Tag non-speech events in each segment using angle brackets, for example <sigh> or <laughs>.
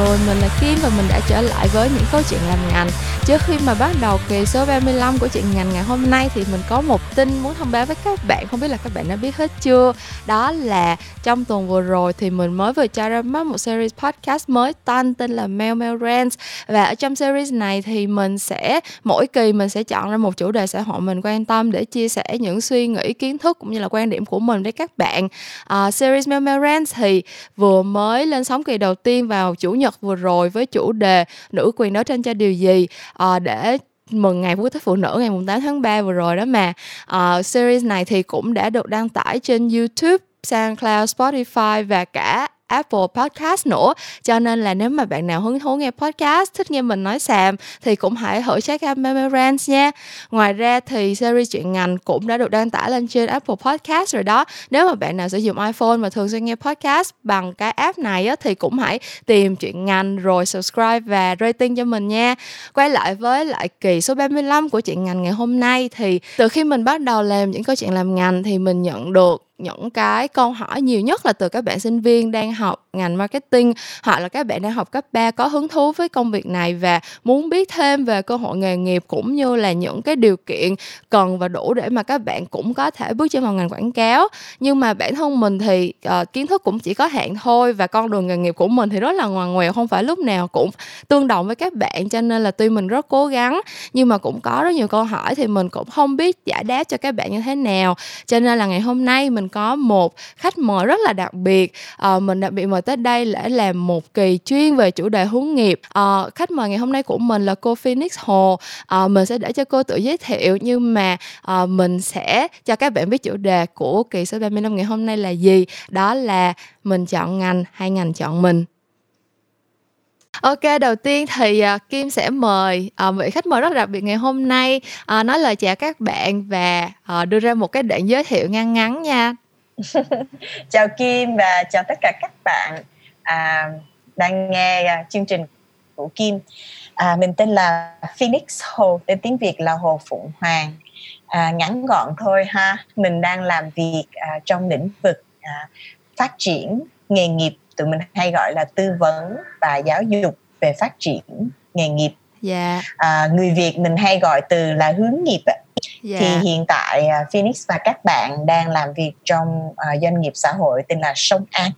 người, mình là Kim và mình đã trở lại với những câu chuyện làm ngành. Trước khi mà bắt đầu kỳ số 35 của chuyện ngành ngày hôm nay thì mình có một tin muốn thông báo với các bạn, không biết là các bạn đã biết hết chưa. Đó là trong tuần vừa rồi thì mình mới vừa cho ra mắt một series podcast mới tên tên là Mail Mail Rants và ở trong series này thì mình sẽ mỗi kỳ mình sẽ chọn ra một chủ đề xã hội mình quan tâm để chia sẻ những suy nghĩ, kiến thức cũng như là quan điểm của mình với các bạn. Uh, series Mail Mail Rants thì vừa mới lên sóng kỳ đầu tiên vào chủ nhật vừa rồi với chủ đề nữ quyền đấu tranh cho điều gì à, để mừng ngày quốc tế phụ nữ ngày 8 tháng 3 vừa rồi đó mà. Uh, series này thì cũng đã được đăng tải trên YouTube SoundCloud, Spotify và cả Apple Podcast nữa. Cho nên là nếu mà bạn nào hứng thú nghe podcast thích nghe mình nói xàm thì cũng hãy thử check out Memorance nha. Ngoài ra thì series chuyện ngành cũng đã được đăng tải lên trên Apple Podcast rồi đó. Nếu mà bạn nào sử dụng iPhone và thường xuyên nghe podcast bằng cái app này á, thì cũng hãy tìm chuyện ngành rồi subscribe và rating cho mình nha. Quay lại với lại kỳ số 35 của chuyện ngành ngày hôm nay thì từ khi mình bắt đầu làm những câu chuyện làm ngành thì mình nhận được những cái câu hỏi nhiều nhất là từ các bạn sinh viên đang học ngành marketing hoặc là các bạn đang học cấp 3 có hứng thú với công việc này và muốn biết thêm về cơ hội nghề nghiệp cũng như là những cái điều kiện cần và đủ để mà các bạn cũng có thể bước chân vào ngành quảng cáo. Nhưng mà bản thân mình thì uh, kiến thức cũng chỉ có hạn thôi và con đường nghề nghiệp của mình thì rất là ngoằn ngoèo không phải lúc nào cũng tương đồng với các bạn cho nên là tuy mình rất cố gắng nhưng mà cũng có rất nhiều câu hỏi thì mình cũng không biết giải đáp cho các bạn như thế nào. Cho nên là ngày hôm nay mình có một khách mời rất là đặc biệt. À, mình đặc biệt mời tới đây để làm một kỳ chuyên về chủ đề hướng nghiệp. À, khách mời ngày hôm nay của mình là cô Phoenix Hồ. À, mình sẽ để cho cô tự giới thiệu nhưng mà à, mình sẽ cho các bạn biết chủ đề của kỳ số 35 ngày hôm nay là gì. Đó là mình chọn ngành hay ngành chọn mình. Ok, đầu tiên thì uh, Kim sẽ mời uh, vị khách mời rất đặc biệt ngày hôm nay. Uh, nói lời chào các bạn và uh, đưa ra một cái đoạn giới thiệu ngắn ngắn nha. <laughs> chào Kim và chào tất cả các bạn à, đang nghe uh, chương trình của Kim. À, mình tên là Phoenix Hồ, tên tiếng Việt là Hồ Phụng Hoàng. À, ngắn gọn thôi ha. Mình đang làm việc à, trong lĩnh vực à, phát triển nghề nghiệp tụi mình hay gọi là tư vấn và giáo dục về phát triển nghề nghiệp yeah. Dạ. à, người việt mình hay gọi từ là hướng nghiệp yeah. thì dạ. hiện tại uh, phoenix và các bạn đang làm việc trong uh, doanh nghiệp xã hội tên là sông an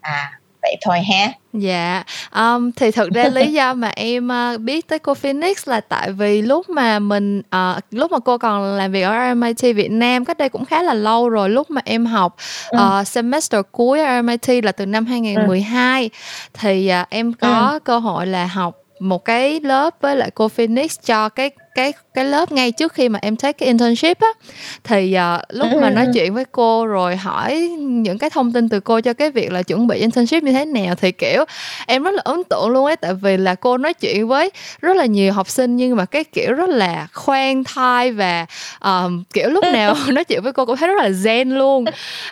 à vậy thôi ha dạ um, thì thực ra lý do mà em uh, biết tới cô Phoenix là tại vì lúc mà mình uh, lúc mà cô còn làm việc ở RMIT Việt Nam cách đây cũng khá là lâu rồi lúc mà em học uh, semester cuối ở RMIT là từ năm 2012 ừ. thì uh, em có ừ. cơ hội là học một cái lớp với lại cô Phoenix cho cái cái cái lớp ngay trước khi mà em take cái internship á thì uh, lúc mà nói chuyện với cô rồi hỏi những cái thông tin từ cô cho cái việc là chuẩn bị internship như thế nào thì kiểu em rất là ấn tượng luôn ấy. Tại vì là cô nói chuyện với rất là nhiều học sinh nhưng mà cái kiểu rất là khoan thai và um, kiểu lúc nào <laughs> nói chuyện với cô cũng thấy rất là zen luôn.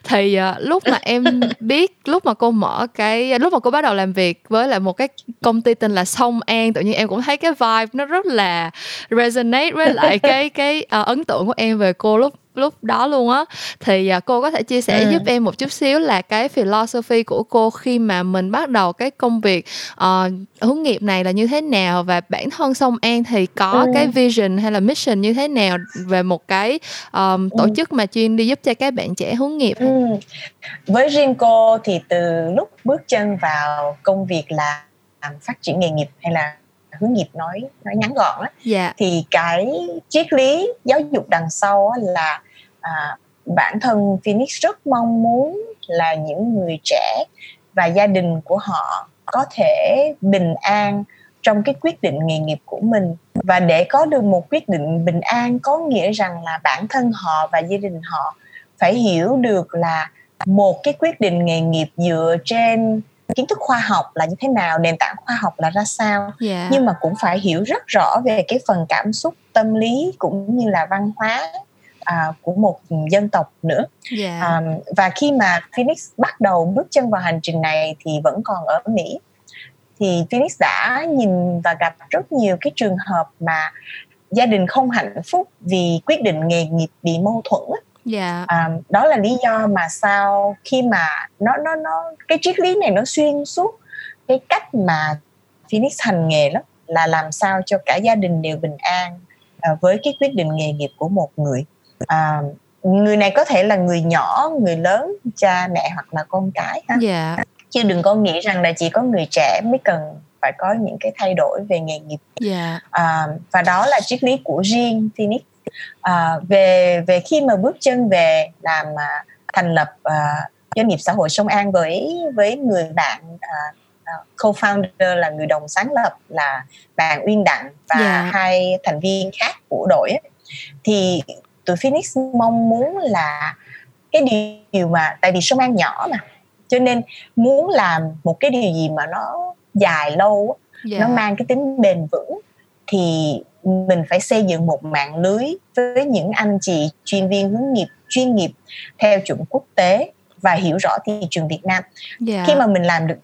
Thì uh, lúc mà em biết lúc mà cô mở cái lúc mà cô bắt đầu làm việc với lại một cái công ty tên là Sông An tự nhiên em cũng thấy cái vibe nó rất là resonate với lại <laughs> cái cái uh, ấn tượng của em về cô lúc lúc đó luôn á thì uh, cô có thể chia sẻ ừ. giúp em một chút xíu là cái philosophy của cô khi mà mình bắt đầu cái công việc uh, hướng nghiệp này là như thế nào và bản thân sông an thì có ừ. cái vision hay là mission như thế nào về một cái um, tổ ừ. chức mà chuyên đi giúp cho các bạn trẻ hướng nghiệp ừ. với riêng cô thì từ lúc bước chân vào công việc là phát triển nghề nghiệp hay là hướng nghiệp nói nói ngắn gọn á yeah. Dạ. thì cái triết lý giáo dục đằng sau là à, bản thân Phoenix rất mong muốn là những người trẻ và gia đình của họ có thể bình an trong cái quyết định nghề nghiệp của mình và để có được một quyết định bình an có nghĩa rằng là bản thân họ và gia đình họ phải hiểu được là một cái quyết định nghề nghiệp dựa trên kiến thức khoa học là như thế nào nền tảng khoa học là ra sao yeah. Dạ. nhưng mà cũng phải hiểu rất rõ về cái phần cảm xúc tâm lý cũng như là văn hóa à, của một dân tộc nữa yeah. Dạ. à, và khi mà Phoenix bắt đầu bước chân vào hành trình này thì vẫn còn ở Mỹ thì Phoenix đã nhìn và gặp rất nhiều cái trường hợp mà gia đình không hạnh phúc vì quyết định nghề nghiệp bị mâu thuẫn yeah. Dạ. à, đó là lý do mà sao khi mà nó nó nó cái triết lý này nó xuyên suốt cái cách mà Phoenix hành nghề lắm là làm sao cho cả gia đình đều bình an à, với cái quyết định nghề nghiệp của một người à, người này có thể là người nhỏ người lớn cha mẹ hoặc là con cái ha yeah. Dạ. chứ đừng có nghĩ rằng là chỉ có người trẻ mới cần phải có những cái thay đổi về nghề nghiệp yeah. Dạ. à, và đó là triết lý của riêng Phoenix à, về về khi mà bước chân về làm à, thành lập à, doanh nghiệp xã hội sông An với với người bạn à, à, co-founder là người đồng sáng lập là bạn Uyên Đặng và yeah. Dạ. hai thành viên khác của đội ấy, thì tụi Phoenix mong muốn là cái điều mà tại vì sông An nhỏ mà cho nên muốn làm một cái điều gì mà nó dài lâu yeah. nó dạ. mang cái tính bền vững thì mình phải xây dựng một mạng lưới với những anh chị chuyên viên hướng nghiệp chuyên nghiệp theo chuẩn quốc tế và hiểu rõ thị trường Việt Nam. Yeah. Dạ. Khi mà mình làm được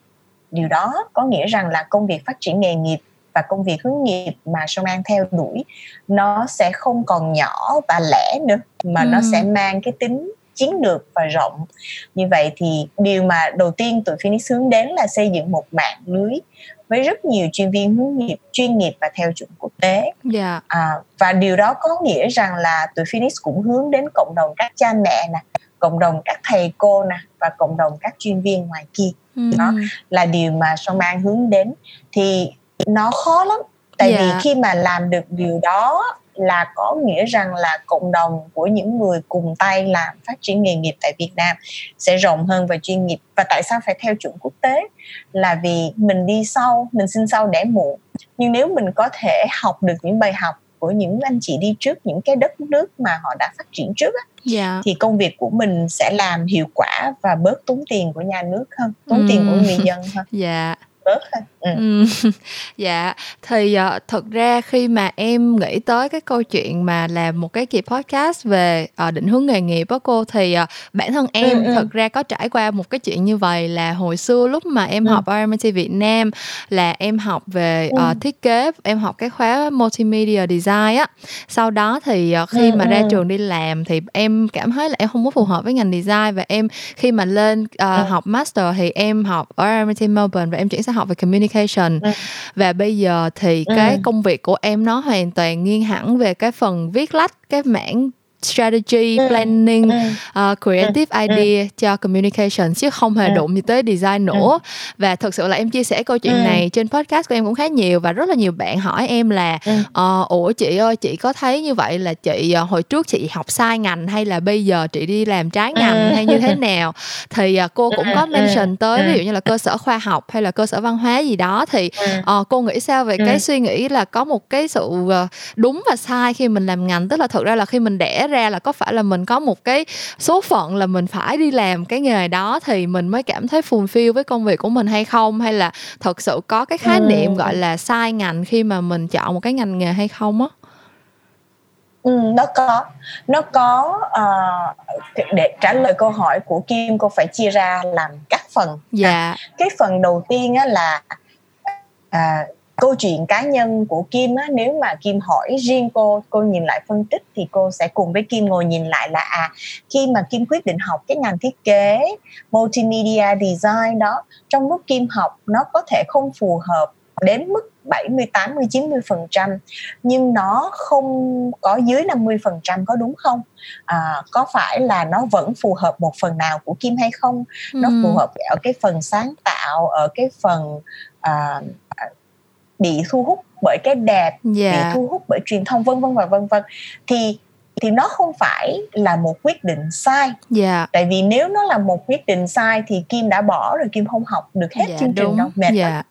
điều đó có nghĩa rằng là công việc phát triển nghề nghiệp và công việc hướng nghiệp mà Song An theo đuổi nó sẽ không còn nhỏ và lẻ nữa mà ừ. nó sẽ mang cái tính chiến lược và rộng như vậy thì điều mà đầu tiên tụi Phoenix hướng đến là xây dựng một mạng lưới với rất nhiều chuyên viên hướng nghiệp chuyên nghiệp và theo chuẩn quốc tế yeah. Dạ. à, và điều đó có nghĩa rằng là tụi Phoenix cũng hướng đến cộng đồng các cha mẹ nè cộng đồng các thầy cô nè và cộng đồng các chuyên viên ngoài kia mm. đó là điều mà song mang hướng đến thì nó khó lắm tại yeah. vì dạ. khi mà làm được điều đó là có nghĩa rằng là cộng đồng của những người cùng tay làm phát triển nghề nghiệp tại Việt Nam sẽ rộng hơn và chuyên nghiệp và tại sao phải theo chuẩn quốc tế là vì mình đi sau mình sinh sau đẻ muộn nhưng nếu mình có thể học được những bài học của những anh chị đi trước những cái đất nước mà họ đã phát triển trước á, yeah. Dạ. thì công việc của mình sẽ làm hiệu quả và bớt tốn tiền của nhà nước hơn tốn mm. tiền của người dân hơn <laughs> dạ yeah bớt thôi ừ. <laughs> dạ thì uh, thực ra khi mà em nghĩ tới cái câu chuyện mà làm một cái kỳ podcast về uh, định hướng nghề nghiệp á cô thì uh, bản thân em ừ, ừ. thực ra có trải qua một cái chuyện như vậy là hồi xưa lúc mà em ừ. học RMIT Việt Nam là em học về uh, ừ. thiết kế em học cái khóa multimedia design á sau đó thì uh, khi ừ, mà ừ. ra trường đi làm thì em cảm thấy là em không có phù hợp với ngành design và em khi mà lên uh, ừ. học master thì em học ở RMIT Melbourne và em chuyển sang học về communication ừ. và bây giờ thì ừ. cái công việc của em nó hoàn toàn nghiêng hẳn về cái phần viết lách cái mảng strategy ừ. planning uh, creative ừ. idea cho communication chứ không hề đụng gì tới design nữa. Và thực sự là em chia sẻ câu chuyện này trên podcast của em cũng khá nhiều và rất là nhiều bạn hỏi em là uh, ủa chị ơi chị có thấy như vậy là chị uh, hồi trước chị học sai ngành hay là bây giờ chị đi làm trái ngành hay như thế <laughs> nào? Thì uh, cô cũng có mention tới ví dụ như là cơ sở khoa học hay là cơ sở văn hóa gì đó. Thì uh, cô nghĩ sao về cái suy nghĩ là có một cái sự uh, đúng và sai khi mình làm ngành? Tức là thực ra là khi mình đẻ ra là có phải là mình có một cái số phận là mình phải đi làm cái nghề đó thì mình mới cảm thấy fulfill với công việc của mình hay không? Hay là thật sự có cái khái ừ. niệm gọi là sai ngành khi mà mình chọn một cái ngành nghề hay không á? Ừ, nó có. Nó có uh, để trả lời câu hỏi của Kim cô phải chia ra làm các phần dạ. À, cái phần đầu tiên á là uh, câu chuyện cá nhân của Kim á nếu mà Kim hỏi riêng cô cô nhìn lại phân tích thì cô sẽ cùng với Kim ngồi nhìn lại là à khi mà Kim quyết định học cái ngành thiết kế multimedia design đó trong lúc Kim học nó có thể không phù hợp đến mức 70, 80, 90 phần trăm nhưng nó không có dưới 50 phần trăm có đúng không? À, có phải là nó vẫn phù hợp một phần nào của Kim hay không? Nó phù hợp ở cái phần sáng tạo, ở cái phần uh, bị thu hút bởi cái đẹp yeah. bị dạ. thu hút bởi truyền thông vân vân và vân vân thì thì nó không phải là một quyết định sai yeah. Dạ. tại vì nếu nó là một quyết định sai thì kim đã bỏ rồi kim không học được hết yeah, dạ, chương trình đâu mệt yeah.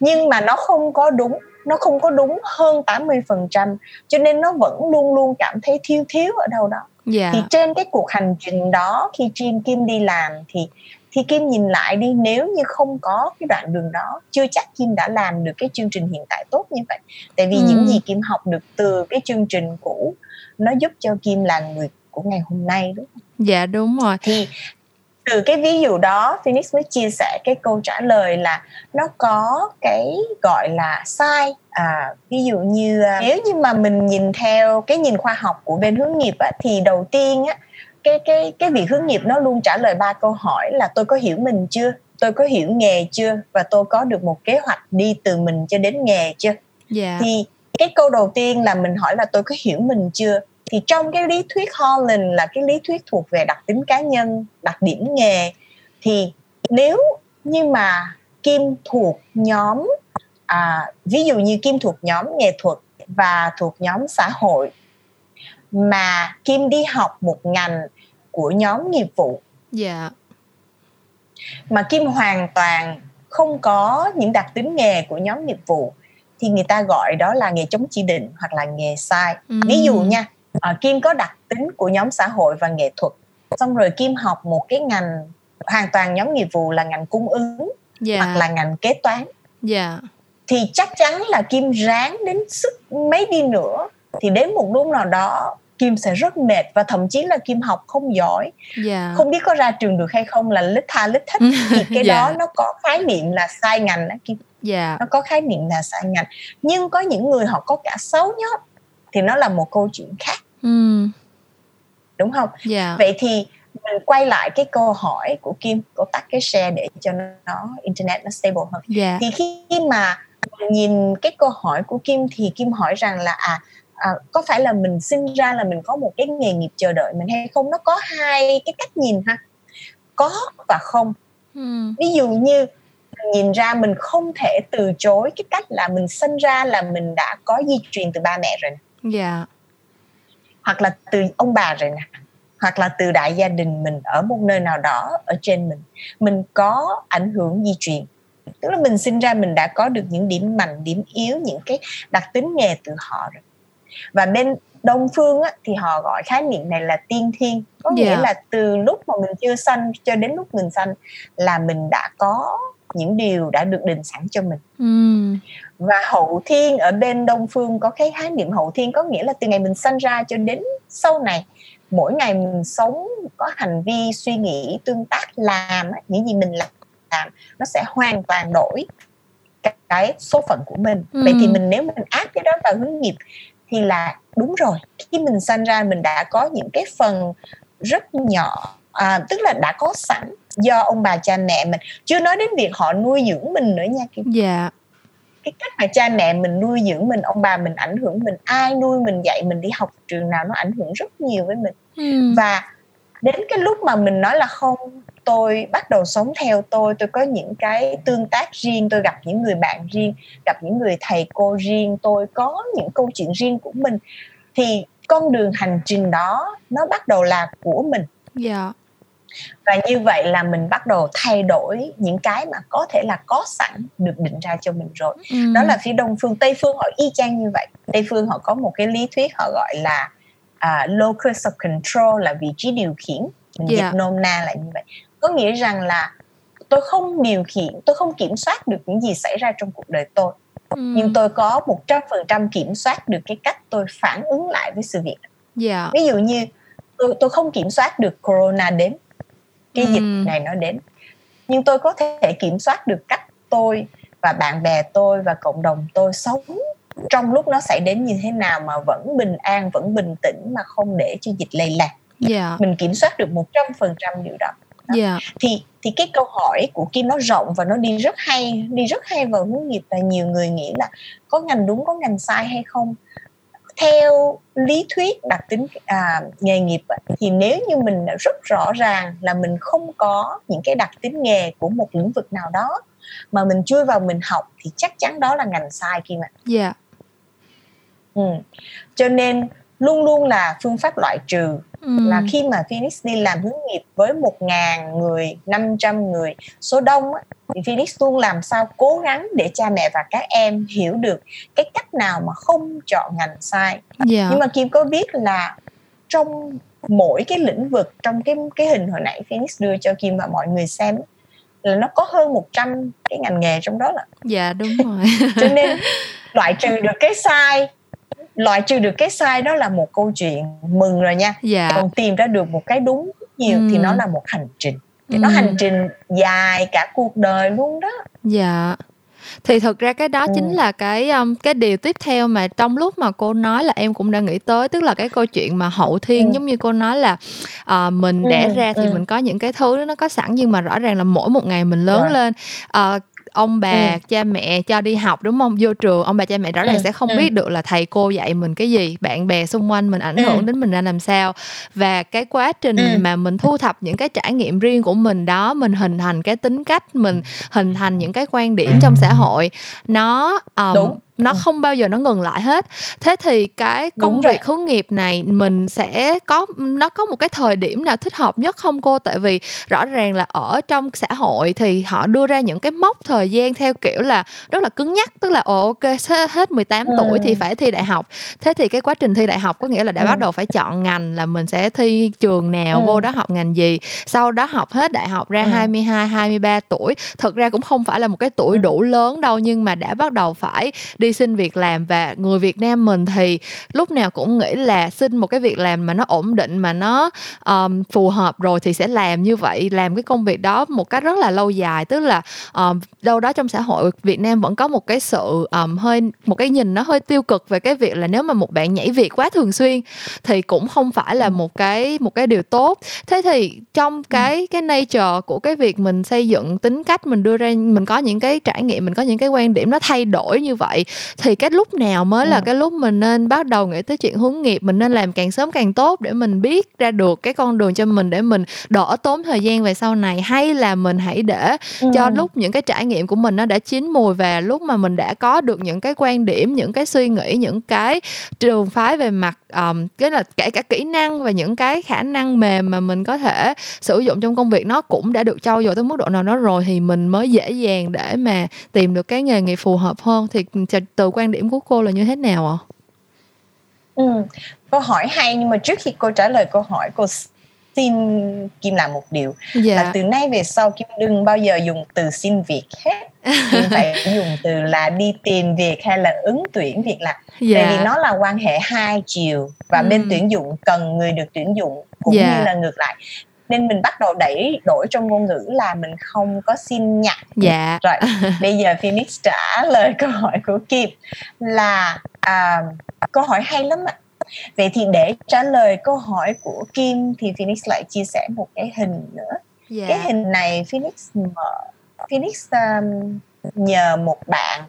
nhưng mà nó không có đúng nó không có đúng hơn 80% cho nên nó vẫn luôn luôn cảm thấy thiếu thiếu ở đâu đó yeah. thì trên cái cuộc hành trình đó khi Kim Kim đi làm thì thì kim nhìn lại đi nếu như không có cái đoạn đường đó chưa chắc kim đã làm được cái chương trình hiện tại tốt như vậy. Tại vì ừ. những gì kim học được từ cái chương trình cũ nó giúp cho kim là người của ngày hôm nay đúng không? Dạ đúng rồi. Thì từ cái ví dụ đó Phoenix mới chia sẻ cái câu trả lời là nó có cái gọi là sai. À, ví dụ như à, nếu như mà mình nhìn theo cái nhìn khoa học của bên hướng nghiệp á, thì đầu tiên á cái cái cái việc hướng nghiệp nó luôn trả lời ba câu hỏi là tôi có hiểu mình chưa tôi có hiểu nghề chưa và tôi có được một kế hoạch đi từ mình cho đến nghề chưa yeah. Dạ. thì cái câu đầu tiên là mình hỏi là tôi có hiểu mình chưa thì trong cái lý thuyết Holland là cái lý thuyết thuộc về đặc tính cá nhân đặc điểm nghề thì nếu như mà Kim thuộc nhóm à, ví dụ như Kim thuộc nhóm nghệ thuật và thuộc nhóm xã hội mà Kim đi học một ngành của nhóm nghiệp vụ dạ mà Kim hoàn toàn không có những đặc tính nghề của nhóm nghiệp vụ thì người ta gọi đó là nghề chống chỉ định hoặc là nghề sai ví dụ nha uh, Kim có đặc tính của nhóm xã hội và nghệ thuật xong rồi Kim học một cái ngành hoàn toàn nhóm nghiệp vụ là ngành cung ứng yeah. Dạ. hoặc là ngành kế toán yeah. Dạ. thì chắc chắn là Kim ráng đến sức mấy đi nữa thì đến một lúc nào đó Kim sẽ rất mệt và thậm chí là Kim học không giỏi yeah. Dạ. không biết có ra trường được hay không là lít tha lít thích <laughs> thì cái yeah. đó nó có khái niệm là sai ngành đó Kim yeah. nó có khái niệm là sai ngành nhưng có những người họ có cả sáu nhóm thì nó là một câu chuyện khác mm. đúng không yeah. vậy thì mình quay lại cái câu hỏi của Kim cô tắt cái share để cho nó internet nó stable hơn yeah. thì khi mà nhìn cái câu hỏi của Kim thì Kim hỏi rằng là à, à có phải là mình sinh ra là mình có một cái nghề nghiệp chờ đợi mình hay không? Nó có hai cái cách nhìn ha. Có và không. Hmm. ví dụ như nhìn ra mình không thể từ chối cái cách là mình sinh ra là mình đã có di truyền từ ba mẹ rồi nè. Yeah. hoặc là từ ông bà rồi nè. Hoặc là từ đại gia đình mình ở một nơi nào đó ở trên mình. Mình có ảnh hưởng di truyền. Tức là mình sinh ra mình đã có được những điểm mạnh điểm yếu những cái đặc tính nghề từ họ rồi và bên đông phương á, thì họ gọi khái niệm này là tiên thiên có nghĩa yeah. Dạ. là từ lúc mà mình chưa sanh cho đến lúc mình sanh là mình đã có những điều đã được định sẵn cho mình mm. và hậu thiên ở bên đông phương có cái khái niệm hậu thiên có nghĩa là từ ngày mình sanh ra cho đến sau này mỗi ngày mình sống có hành vi suy nghĩ tương tác làm những gì mình làm làm nó sẽ hoàn toàn đổi cái số phận của mình ừ. vậy thì mình nếu mình áp cái đó vào hướng nghiệp thì là đúng rồi khi mình sinh ra mình đã có những cái phần rất nhỏ à, tức là đã có sẵn do ông bà cha mẹ mình. Chưa nói đến việc họ nuôi dưỡng mình nữa nha dạ. cái cách mà cha mẹ mình nuôi dưỡng mình ông bà mình ảnh hưởng mình ai nuôi mình dạy mình đi học trường nào nó ảnh hưởng rất nhiều với mình. Ừ. và đến cái lúc mà mình nói là không tôi bắt đầu sống theo tôi tôi có những cái tương tác riêng tôi gặp những người bạn riêng gặp những người thầy cô riêng tôi có những câu chuyện riêng của mình thì con đường hành trình đó nó bắt đầu là của mình dạ và như vậy là mình bắt đầu thay đổi những cái mà có thể là có sẵn được định ra cho mình rồi ừ. đó là phía đông phương tây phương họ y chang như vậy tây phương họ có một cái lý thuyết họ gọi là uh, locus of control là vị trí điều khiển mình yeah. dịch dạ. nôm na là như vậy có nghĩa rằng là tôi không điều khiển tôi không kiểm soát được những gì xảy ra trong cuộc đời tôi ừ. nhưng tôi có một trăm phần trăm kiểm soát được cái cách tôi phản ứng lại với sự việc yeah. ví dụ như tôi tôi không kiểm soát được corona đến cái ừ. dịch này nó đến nhưng tôi có thể kiểm soát được cách tôi và bạn bè tôi và cộng đồng tôi sống trong lúc nó xảy đến như thế nào mà vẫn bình an vẫn bình tĩnh mà không để cho dịch lây lan yeah. Dạ. mình kiểm soát được một trăm phần trăm điều đó, đó. Yeah. Dạ. thì thì cái câu hỏi của Kim nó rộng và nó đi rất hay đi rất hay vào hướng nghiệp và nhiều người nghĩ là có ngành đúng có ngành sai hay không theo lý thuyết đặc tính à, nghề nghiệp thì nếu như mình rất rõ ràng là mình không có những cái đặc tính nghề của một lĩnh vực nào đó mà mình chui vào mình học thì chắc chắn đó là ngành sai Kim ạ. Dạ. Ừ. Cho nên luôn luôn là phương pháp loại trừ ừ. là khi mà Phoenix đi làm hướng nghiệp với một ngàn người, 500 người số đông á, thì Phoenix luôn làm sao cố gắng để cha mẹ và các em hiểu được cái cách nào mà không chọn ngành sai. Yeah. Dạ. Nhưng mà Kim có biết là trong mỗi cái lĩnh vực trong cái cái hình hồi nãy Phoenix đưa cho Kim và mọi người xem là nó có hơn 100 cái ngành nghề trong đó là. Dạ đúng rồi. cho nên loại trừ được cái sai loại trừ được cái sai đó là một câu chuyện mừng rồi nha dạ. còn tìm ra được một cái đúng nhiều ừ. thì nó là một hành trình thì ừ. nó hành trình dài cả cuộc đời luôn đó dạ thì thực ra cái đó ừ. chính là cái um, cái điều tiếp theo mà trong lúc mà cô nói là em cũng đã nghĩ tới tức là cái câu chuyện mà hậu thiên ừ. giống như cô nói là uh, mình đẻ ừ. ra thì ừ. mình có những cái thứ nó có sẵn nhưng mà rõ ràng là mỗi một ngày mình lớn Rồi. lên uh, ông bà ừ. cha mẹ cho đi học đúng không vô trường ông bà cha mẹ rõ ràng ừ. sẽ không ừ. biết được là thầy cô dạy mình cái gì bạn bè xung quanh mình ảnh ừ. hưởng đến mình ra làm sao và cái quá trình ừ. mà mình thu thập những cái trải nghiệm riêng của mình đó mình hình thành cái tính cách mình hình thành những cái quan điểm trong xã hội nó um, đúng nó ừ. không bao giờ nó ngừng lại hết thế thì cái công việc hướng nghiệp này mình sẽ có nó có một cái thời điểm nào thích hợp nhất không cô tại vì rõ ràng là ở trong xã hội thì họ đưa ra những cái mốc thời gian theo kiểu là rất là cứng nhắc tức là ồ ok hết 18 ừ. tuổi thì phải thi đại học thế thì cái quá trình thi đại học có nghĩa là đã ừ. bắt đầu phải chọn ngành là mình sẽ thi trường nào ừ. vô đó học ngành gì sau đó học hết đại học ra ừ. 22 23 tuổi thực ra cũng không phải là một cái tuổi ừ. đủ lớn đâu nhưng mà đã bắt đầu phải đi đi xin việc làm và người Việt Nam mình thì lúc nào cũng nghĩ là xin một cái việc làm mà nó ổn định mà nó um, phù hợp rồi thì sẽ làm như vậy làm cái công việc đó một cách rất là lâu dài. Tức là um, đâu đó trong xã hội Việt Nam vẫn có một cái sự um, hơi một cái nhìn nó hơi tiêu cực về cái việc là nếu mà một bạn nhảy việc quá thường xuyên thì cũng không phải là một cái một cái điều tốt. Thế thì trong cái cái nature của cái việc mình xây dựng tính cách mình đưa ra mình có những cái trải nghiệm mình có những cái quan điểm nó thay đổi như vậy thì cái lúc nào mới là ừ. cái lúc mình nên bắt đầu nghĩ tới chuyện hướng nghiệp mình nên làm càng sớm càng tốt để mình biết ra được cái con đường cho mình để mình đỡ tốn thời gian về sau này hay là mình hãy để ừ. cho lúc những cái trải nghiệm của mình nó đã chín mùi và lúc mà mình đã có được những cái quan điểm những cái suy nghĩ những cái trường phái về mặt um, cái là kể cả kỹ năng và những cái khả năng mềm mà mình có thể sử dụng trong công việc nó cũng đã được trau dồi tới mức độ nào đó rồi thì mình mới dễ dàng để mà tìm được cái nghề nghiệp phù hợp hơn thì từ quan điểm của cô là như thế nào ạ? Ừ, câu hỏi hay nhưng mà trước khi cô trả lời câu hỏi cô xin Kim làm một điều dạ. là từ nay về sau Kim đừng bao giờ dùng từ xin việc hết <laughs> Kim phải dùng từ là đi tìm việc hay là ứng tuyển việc làm dạ. tại vì nó là quan hệ hai chiều và ừ. bên tuyển dụng cần người được tuyển dụng cũng dạ. như là ngược lại nên mình bắt đầu đẩy đổi trong ngôn ngữ là mình không có xin nhận dạ. Rồi bây giờ Phoenix trả lời câu hỏi của Kim là à, câu hỏi hay lắm ạ. Vậy thì để trả lời câu hỏi của Kim thì Phoenix lại chia sẻ một cái hình nữa. Yeah. cái hình này Phoenix mở. Phoenix um, nhờ một bạn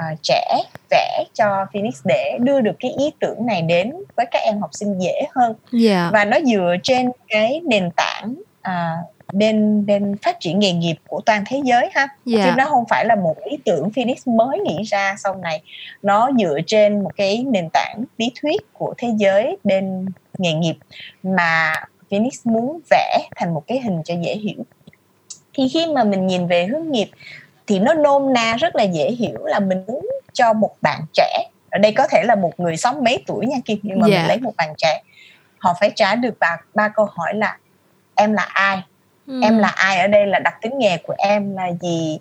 uh, trẻ vẽ cho Phoenix để đưa được cái ý tưởng này đến với các em học sinh dễ hơn yeah. và nó dựa trên cái nền tảng uh, bên bên phát triển nghề nghiệp của toàn thế giới ha yeah. chứ nó không phải là một ý tưởng Phoenix mới nghĩ ra sau này nó dựa trên một cái nền tảng lý thuyết của thế giới bên nghề nghiệp mà Phoenix muốn vẽ thành một cái hình cho dễ hiểu thì khi mà mình nhìn về hướng nghiệp thì nó nôm na rất là dễ hiểu là mình muốn cho một bạn trẻ ở đây có thể là một người sống mấy tuổi nha kia nhưng mà yeah. mình lấy một bạn trẻ họ phải trả được ba ba câu hỏi là em là ai ừ. em là ai ở đây là đặc tính nghề của em là gì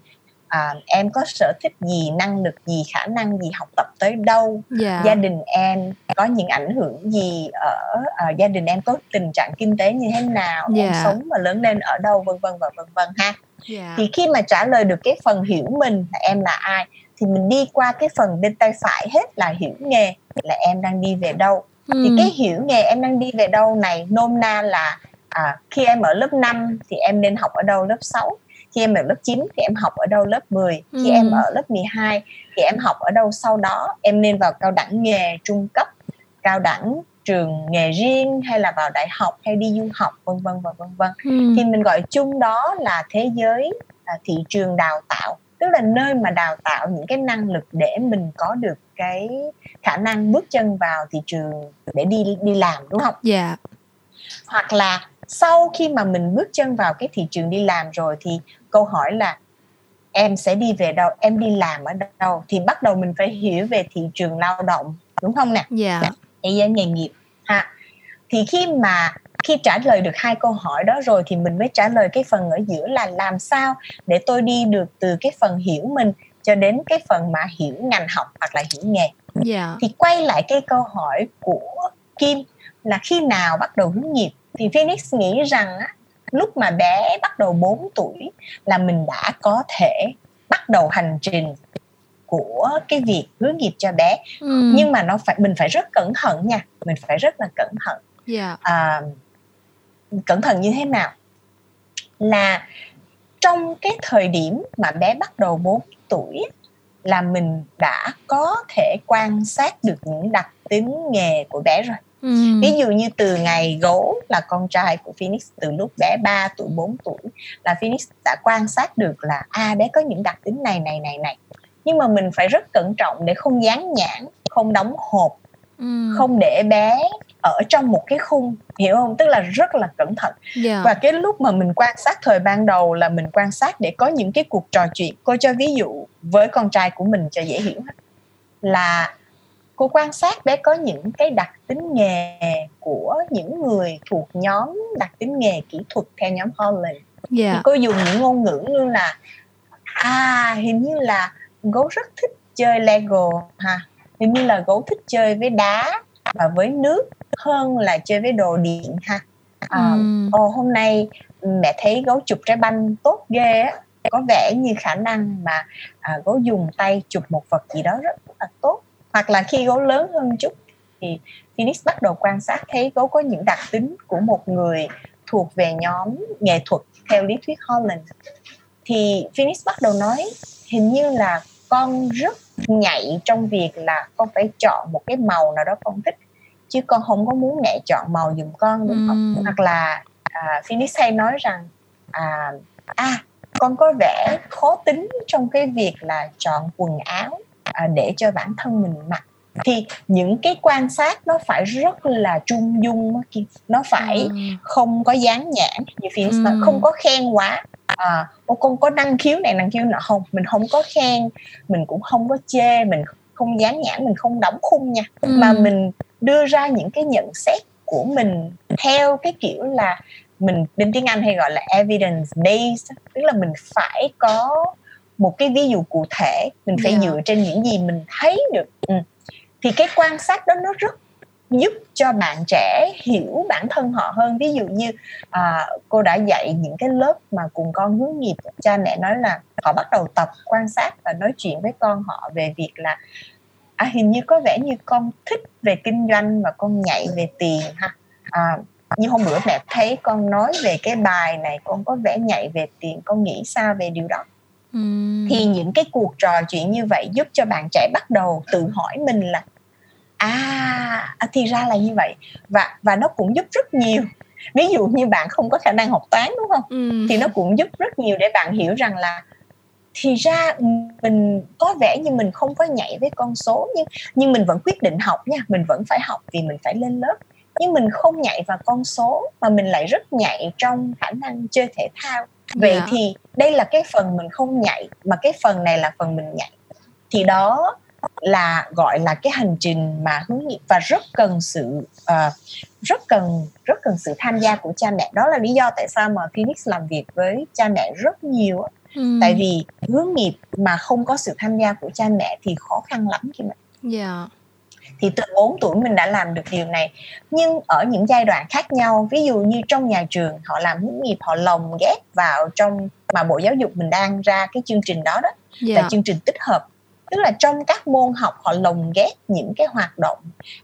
à, em có sở thích gì năng lực gì khả năng gì học tập tới đâu yeah. Dạ. gia đình em có những ảnh hưởng gì ở uh, gia đình em có tình trạng kinh tế như thế nào yeah. em dạ. sống và lớn lên ở đâu vân vân và vân vân ha yeah. Thì khi mà trả lời được cái phần hiểu mình là em là ai thì mình đi qua cái phần bên tay phải hết là hiểu nghề là em đang đi về đâu ừ. thì cái hiểu nghề em đang đi về đâu này nôm na là à, khi em ở lớp 5 thì em nên học ở đâu lớp 6 khi em ở lớp 9 thì em học ở đâu lớp 10 khi ừ. em ở lớp 12 thì em học ở đâu sau đó em nên vào cao đẳng nghề trung cấp cao đẳng trường nghề riêng hay là vào đại học hay đi du học vân vân và vân vân ừ. thì mình gọi chung đó là thế giới à, thị trường đào tạo tức là nơi mà đào tạo những cái năng lực để mình có được cái khả năng bước chân vào thị trường để đi đi làm đúng không? Dạ. Yeah. Hoặc là sau khi mà mình bước chân vào cái thị trường đi làm rồi thì câu hỏi là em sẽ đi về đâu em đi làm ở đâu thì bắt đầu mình phải hiểu về thị trường lao động đúng không nè dạ yeah. Yeah. nghề nghiệp ha thì khi mà khi trả lời được hai câu hỏi đó rồi thì mình mới trả lời cái phần ở giữa là làm sao để tôi đi được từ cái phần hiểu mình cho đến cái phần mà hiểu ngành học hoặc là hiểu nghề yeah. Dạ. thì quay lại cái câu hỏi của Kim là khi nào bắt đầu hướng nghiệp thì Phoenix nghĩ rằng á, lúc mà bé bắt đầu 4 tuổi là mình đã có thể bắt đầu hành trình của cái việc hướng nghiệp cho bé ừ. nhưng mà nó phải mình phải rất cẩn thận nha mình phải rất là cẩn thận yeah. Dạ. à, cẩn thận như thế nào là trong cái thời điểm mà bé bắt đầu 4 tuổi là mình đã có thể quan sát được những đặc tính nghề của bé rồi Ừ. Ví dụ như từ ngày gấu là con trai của Phoenix từ lúc bé 3 tuổi 4 tuổi là Phoenix đã quan sát được là a à, bé có những đặc tính này này này này. Nhưng mà mình phải rất cẩn trọng để không dán nhãn, không đóng hộp, ừ. không để bé ở trong một cái khung hiểu không tức là rất là cẩn thận yeah. Dạ. và cái lúc mà mình quan sát thời ban đầu là mình quan sát để có những cái cuộc trò chuyện cô cho ví dụ với con trai của mình cho dễ hiểu là cô quan sát bé có những cái đặc tính nghề của những người thuộc nhóm đặc tính nghề kỹ thuật theo nhóm Holland yeah. thì dạ. cô dùng những ngôn ngữ như là à hình như là gấu rất thích chơi Lego ha hình như là gấu thích chơi với đá và với nước hơn là chơi với đồ điện ha. À, ừ. ồ hôm nay mẹ thấy gấu chụp trái banh tốt ghê á. Có vẻ như khả năng mà à, gấu dùng tay chụp một vật gì đó rất là tốt. Hoặc là khi gấu lớn hơn chút thì Phoenix bắt đầu quan sát thấy gấu có những đặc tính của một người thuộc về nhóm nghệ thuật theo lý thuyết Holland. Thì Phoenix bắt đầu nói hình như là con rất nhạy trong việc là con phải chọn một cái màu nào đó con thích chứ con không có muốn mẹ chọn màu giùm con đúng không? Hoặc là à, Phoenix hay nói rằng à, à con có vẻ khó tính trong cái việc là chọn quần áo à, để cho bản thân mình mặc. Thì những cái quan sát nó phải rất là trung dung nó phải ừ. không có dán nhãn như phim ừ. không có khen quá à ô con có năng khiếu này năng khiếu nọ không mình không có khen mình cũng không có chê mình không dán nhãn mình không đóng khung nha ừ. mà mình đưa ra những cái nhận xét của mình theo cái kiểu là mình bên tiếng Anh hay gọi là evidence based tức là mình phải có một cái ví dụ cụ thể mình phải yeah. Dạ. dựa trên những gì mình thấy được ừ. thì cái quan sát đó nó rất giúp cho bạn trẻ hiểu bản thân họ hơn. Ví dụ như à, cô đã dạy những cái lớp mà cùng con hướng nghiệp cha mẹ nói là họ bắt đầu tập quan sát và nói chuyện với con họ về việc là à, hình như có vẻ như con thích về kinh doanh và con nhạy về tiền ha. À, như hôm bữa mẹ thấy con nói về cái bài này con có vẻ nhạy về tiền con nghĩ sao về điều đó? Thì những cái cuộc trò chuyện như vậy giúp cho bạn trẻ bắt đầu tự hỏi mình là à, à thì ra là như vậy và và nó cũng giúp rất nhiều ví dụ như bạn không có khả năng học toán đúng không ừ. thì nó cũng giúp rất nhiều để bạn hiểu rằng là thì ra mình có vẻ như mình không có nhảy với con số nhưng nhưng mình vẫn quyết định học nha mình vẫn phải học vì mình phải lên lớp nhưng mình không nhảy vào con số mà mình lại rất nhạy trong khả năng chơi thể thao vậy yeah. Dạ. thì đây là cái phần mình không nhảy mà cái phần này là phần mình nhảy thì đó là gọi là cái hành trình mà hướng nghiệp và rất cần sự uh, rất cần rất cần sự tham gia của cha mẹ đó là lý do tại sao mà Phoenix làm việc với cha mẹ rất nhiều ừ. tại vì hướng nghiệp mà không có sự tham gia của cha mẹ thì khó khăn lắm khi mà yeah. Thì từ 4 tuổi mình đã làm được điều này nhưng ở những giai đoạn khác nhau ví dụ như trong nhà trường họ làm hướng nghiệp họ lồng ghép vào trong mà bộ giáo dục mình đang ra cái chương trình đó đó yeah. là dạ. chương trình tích hợp tức là trong các môn học họ lồng ghép những cái hoạt động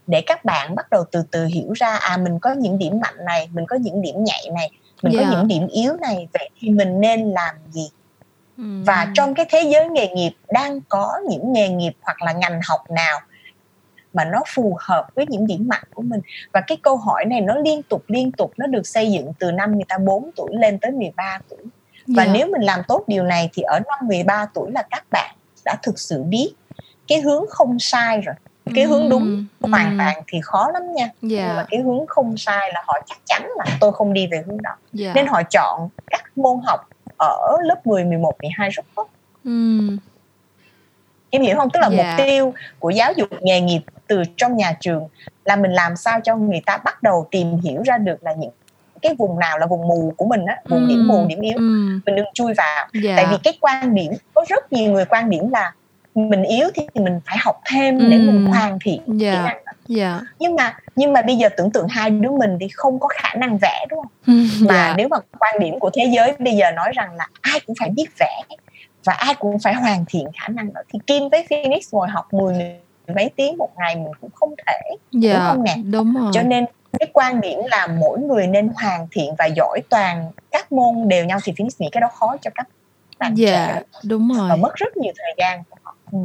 để các bạn bắt đầu từ từ hiểu ra à mình có những điểm mạnh này mình có những điểm nhạy này mình yeah. có những điểm yếu này vậy thì mình nên làm gì và trong cái thế giới nghề nghiệp đang có những nghề nghiệp hoặc là ngành học nào mà nó phù hợp với những điểm mạnh của mình và cái câu hỏi này nó liên tục liên tục nó được xây dựng từ năm người ta 4 tuổi lên tới 13 tuổi và yeah. nếu mình làm tốt điều này thì ở năm 13 tuổi là các bạn đã thực sự biết cái hướng không sai rồi cái hướng đúng ừ. hoàn toàn thì khó lắm nha yeah. nhưng mà cái hướng không sai là họ chắc chắn là tôi không đi về hướng đó yeah. nên họ chọn các môn học ở lớp 10, 11, 12 rất tốt ừ. em hiểu không tức là yeah. mục tiêu của giáo dục nghề nghiệp từ trong nhà trường là mình làm sao cho người ta bắt đầu tìm hiểu ra được là những cái vùng nào là vùng mù của mình á vùng điểm mù điểm yếu mình đừng chui vào yeah. Dạ. tại vì cái quan điểm có rất nhiều người quan điểm là mình yếu thì mình phải học thêm để mình hoàn thiện yeah. kỹ năng Yeah. nhưng mà nhưng mà bây giờ tưởng tượng hai đứa mình thì không có khả năng vẽ đúng không mà yeah. nếu mà quan điểm của thế giới bây giờ nói rằng là ai cũng phải biết vẽ và ai cũng phải hoàn thiện khả năng đó thì Kim với Phoenix ngồi học 10 mấy tiếng một ngày mình cũng không thể dạ, đúng không nè đúng rồi cho nên cái quan điểm là mỗi người nên hoàn thiện và giỏi toàn các môn đều nhau thì Phoenix nghĩ cái đó khó cho các bạn dạ, trẻ đúng rồi và mất rất nhiều thời gian của họ ừ.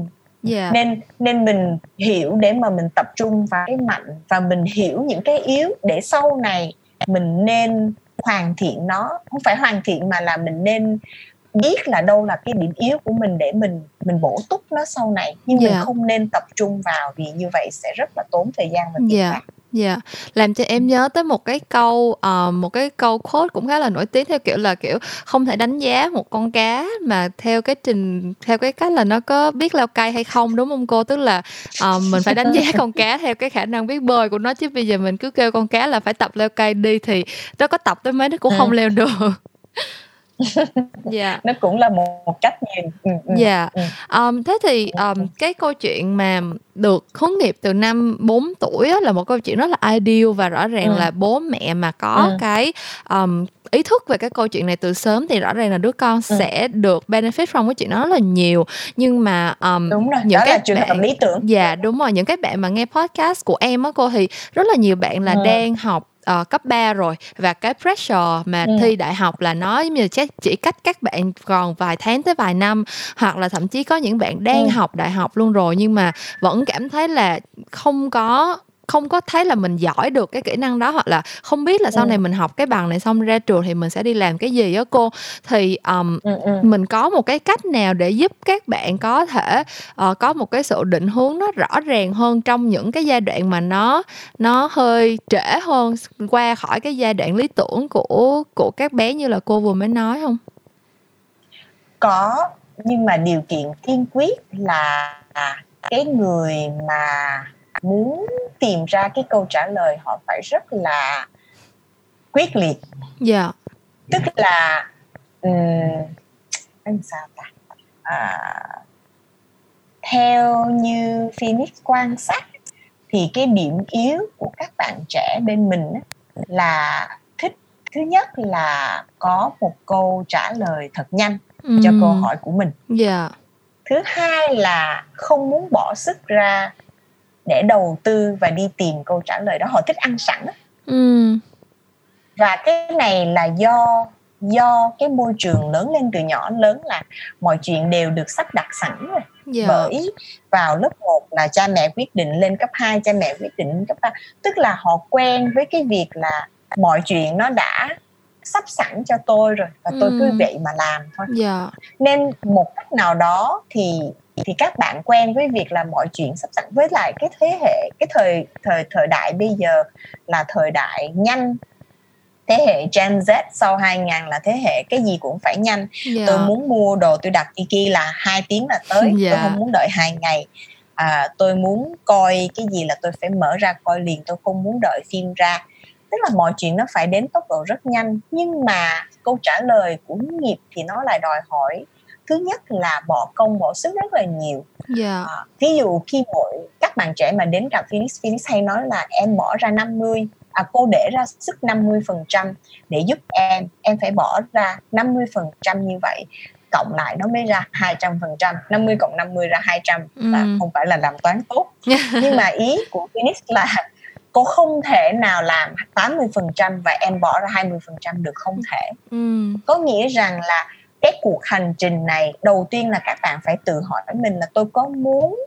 yeah. nên nên mình hiểu để mà mình tập trung vào cái mạnh và mình hiểu những cái yếu để sau này mình nên hoàn thiện nó không phải hoàn thiện mà là mình nên biết là đâu là cái điểm yếu của mình để mình mình bổ túc nó sau này nhưng yeah. mình không nên tập trung vào vì như vậy sẽ rất là tốn thời gian và tiền yeah. Dạ, yeah. làm cho em nhớ tới một cái câu uh, một cái câu quote cũng khá là nổi tiếng theo kiểu là kiểu không thể đánh giá một con cá mà theo cái trình theo cái cách là nó có biết leo cây hay không đúng không cô tức là uh, mình phải đánh giá <laughs> con cá theo cái khả năng biết bơi của nó chứ bây giờ mình cứ kêu con cá là phải tập leo cây đi thì nó có tập tới mấy nó cũng ừ. không leo được dạ <laughs> nó cũng là một, cách nhìn ừ, ừ, dạ ừ. um, thế thì um, cái câu chuyện mà được hướng nghiệp từ năm 4 tuổi là một câu chuyện rất là ideal và rõ ràng ừ. là bố mẹ mà có ừ. cái um, ý thức về cái câu chuyện này từ sớm thì rõ ràng là đứa con ừ. sẽ được benefit from cái chuyện đó rất là nhiều nhưng mà um, đúng rồi những đó cái là trường hợp lý tưởng dạ đúng rồi những cái bạn mà nghe podcast của em á cô thì rất là nhiều bạn là ừ. đang học uh, cấp 3 rồi và cái pressure mà ừ. thi đại học là nó giống như chắc chỉ cách các bạn còn vài tháng tới vài năm hoặc là thậm chí có những bạn đang ừ. học đại học luôn rồi nhưng mà vẫn cảm thấy là không có không có thấy là mình giỏi được cái kỹ năng đó hoặc là không biết là sau ừ. này mình học cái bằng này xong ra trường thì mình sẽ đi làm cái gì á cô thì um, ừ, ừ. mình có một cái cách nào để giúp các bạn có thể uh, có một cái sự định hướng nó rõ ràng hơn trong những cái giai đoạn mà nó nó hơi trễ hơn qua khỏi cái giai đoạn lý tưởng của của các bé như là cô vừa mới nói không có nhưng mà điều kiện tiên quyết là cái người mà muốn tìm ra cái câu trả lời họ phải rất là quyết liệt dạ yeah. tức là um, anh sao ta à, theo như Phoenix quan sát thì cái điểm yếu của các bạn trẻ bên mình là thích thứ nhất là có một câu trả lời thật nhanh mm. cho câu hỏi của mình yeah. Dạ. thứ hai là không muốn bỏ sức ra để đầu tư và đi tìm câu trả lời đó họ thích ăn sẵn ừ. và cái này là do do cái môi trường lớn lên từ nhỏ lớn là mọi chuyện đều được sắp đặt sẵn rồi yeah. Dạ. bởi vào lớp 1 là cha mẹ quyết định lên cấp 2 cha mẹ quyết định cấp 3 tức là họ quen với cái việc là mọi chuyện nó đã sắp sẵn cho tôi rồi và tôi ừ. cứ vậy mà làm thôi yeah. Dạ. nên một cách nào đó thì thì các bạn quen với việc là mọi chuyện sắp sẵn với lại cái thế hệ cái thời thời thời đại bây giờ là thời đại nhanh thế hệ Gen Z sau 2000 là thế hệ cái gì cũng phải nhanh yeah. Dạ. tôi muốn mua đồ tôi đặt Tiki là hai tiếng là tới yeah. <laughs> tôi dạ. không muốn đợi hai ngày à, tôi muốn coi cái gì là tôi phải mở ra coi liền tôi không muốn đợi phim ra tức là mọi chuyện nó phải đến tốc độ rất nhanh nhưng mà câu trả lời của nghiệp thì nó lại đòi hỏi thứ nhất là bỏ công bỏ sức rất là nhiều yeah. Dạ. à, ví dụ khi mỗi các bạn trẻ mà đến gặp Phoenix Phoenix hay nói là em bỏ ra 50 à, cô để ra sức 50 phần trăm để giúp em em phải bỏ ra 50 phần trăm như vậy cộng lại nó mới ra 200 phần trăm 50 cộng 50 ra 200 mm. là không phải là làm toán tốt <laughs> nhưng mà ý của Phoenix là cô không thể nào làm 80 phần trăm và em bỏ ra 20 phần trăm được không thể mm. có nghĩa rằng là cái cuộc hành trình này đầu tiên là các bạn phải tự hỏi mình là tôi có muốn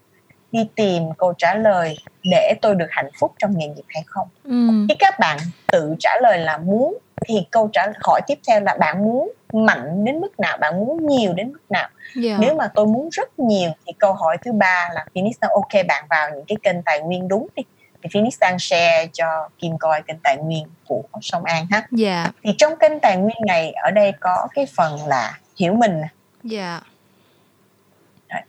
đi tìm câu trả lời để tôi được hạnh phúc trong nghề nghiệp hay không ừ. khi các bạn tự trả lời là muốn thì câu trả hỏi tiếp theo là bạn muốn mạnh đến mức nào bạn muốn nhiều đến mức nào yeah. Dạ. nếu mà tôi muốn rất nhiều thì câu hỏi thứ ba là Phoenix nói ok bạn vào những cái kênh tài nguyên đúng đi thì Phoenix đang share cho Kim coi kênh tài nguyên của sông An ha yeah. Dạ. thì trong kênh tài nguyên này ở đây có cái phần là hiểu mình dạ. Yeah.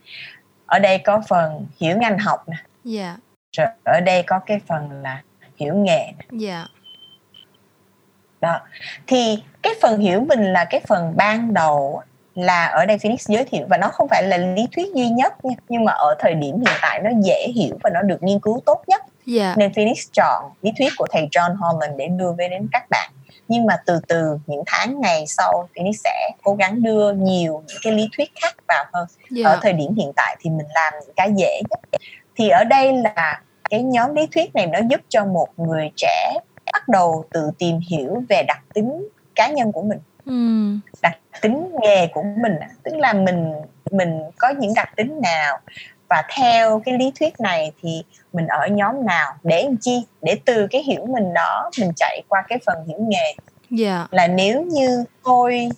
ở đây có phần hiểu ngành học nè. Dạ. Rồi ở đây có cái phần là hiểu nghề nè. Dạ. Đó. Thì cái phần hiểu mình là cái phần ban đầu là ở đây Phoenix giới thiệu và nó không phải là lý thuyết duy nhất nha nhưng mà ở thời điểm hiện tại nó dễ hiểu và nó được nghiên cứu tốt nhất. Yeah. nên Phoenix chọn lý thuyết của thầy John Holland để đưa về đến các bạn nhưng mà từ từ những tháng ngày sau thì nó sẽ cố gắng đưa nhiều những cái lý thuyết khác vào hơn yeah. ở thời điểm hiện tại thì mình làm những cái dễ nhất thì ở đây là cái nhóm lý thuyết này nó giúp cho một người trẻ bắt đầu tự tìm hiểu về đặc tính cá nhân của mình ừ. đặc tính nghề của mình tức là mình mình có những đặc tính nào và theo cái lý thuyết này thì mình ở nhóm nào để làm chi để từ cái hiểu mình đó mình chạy qua cái phần hiểu nghề yeah. Dạ. là nếu như tôi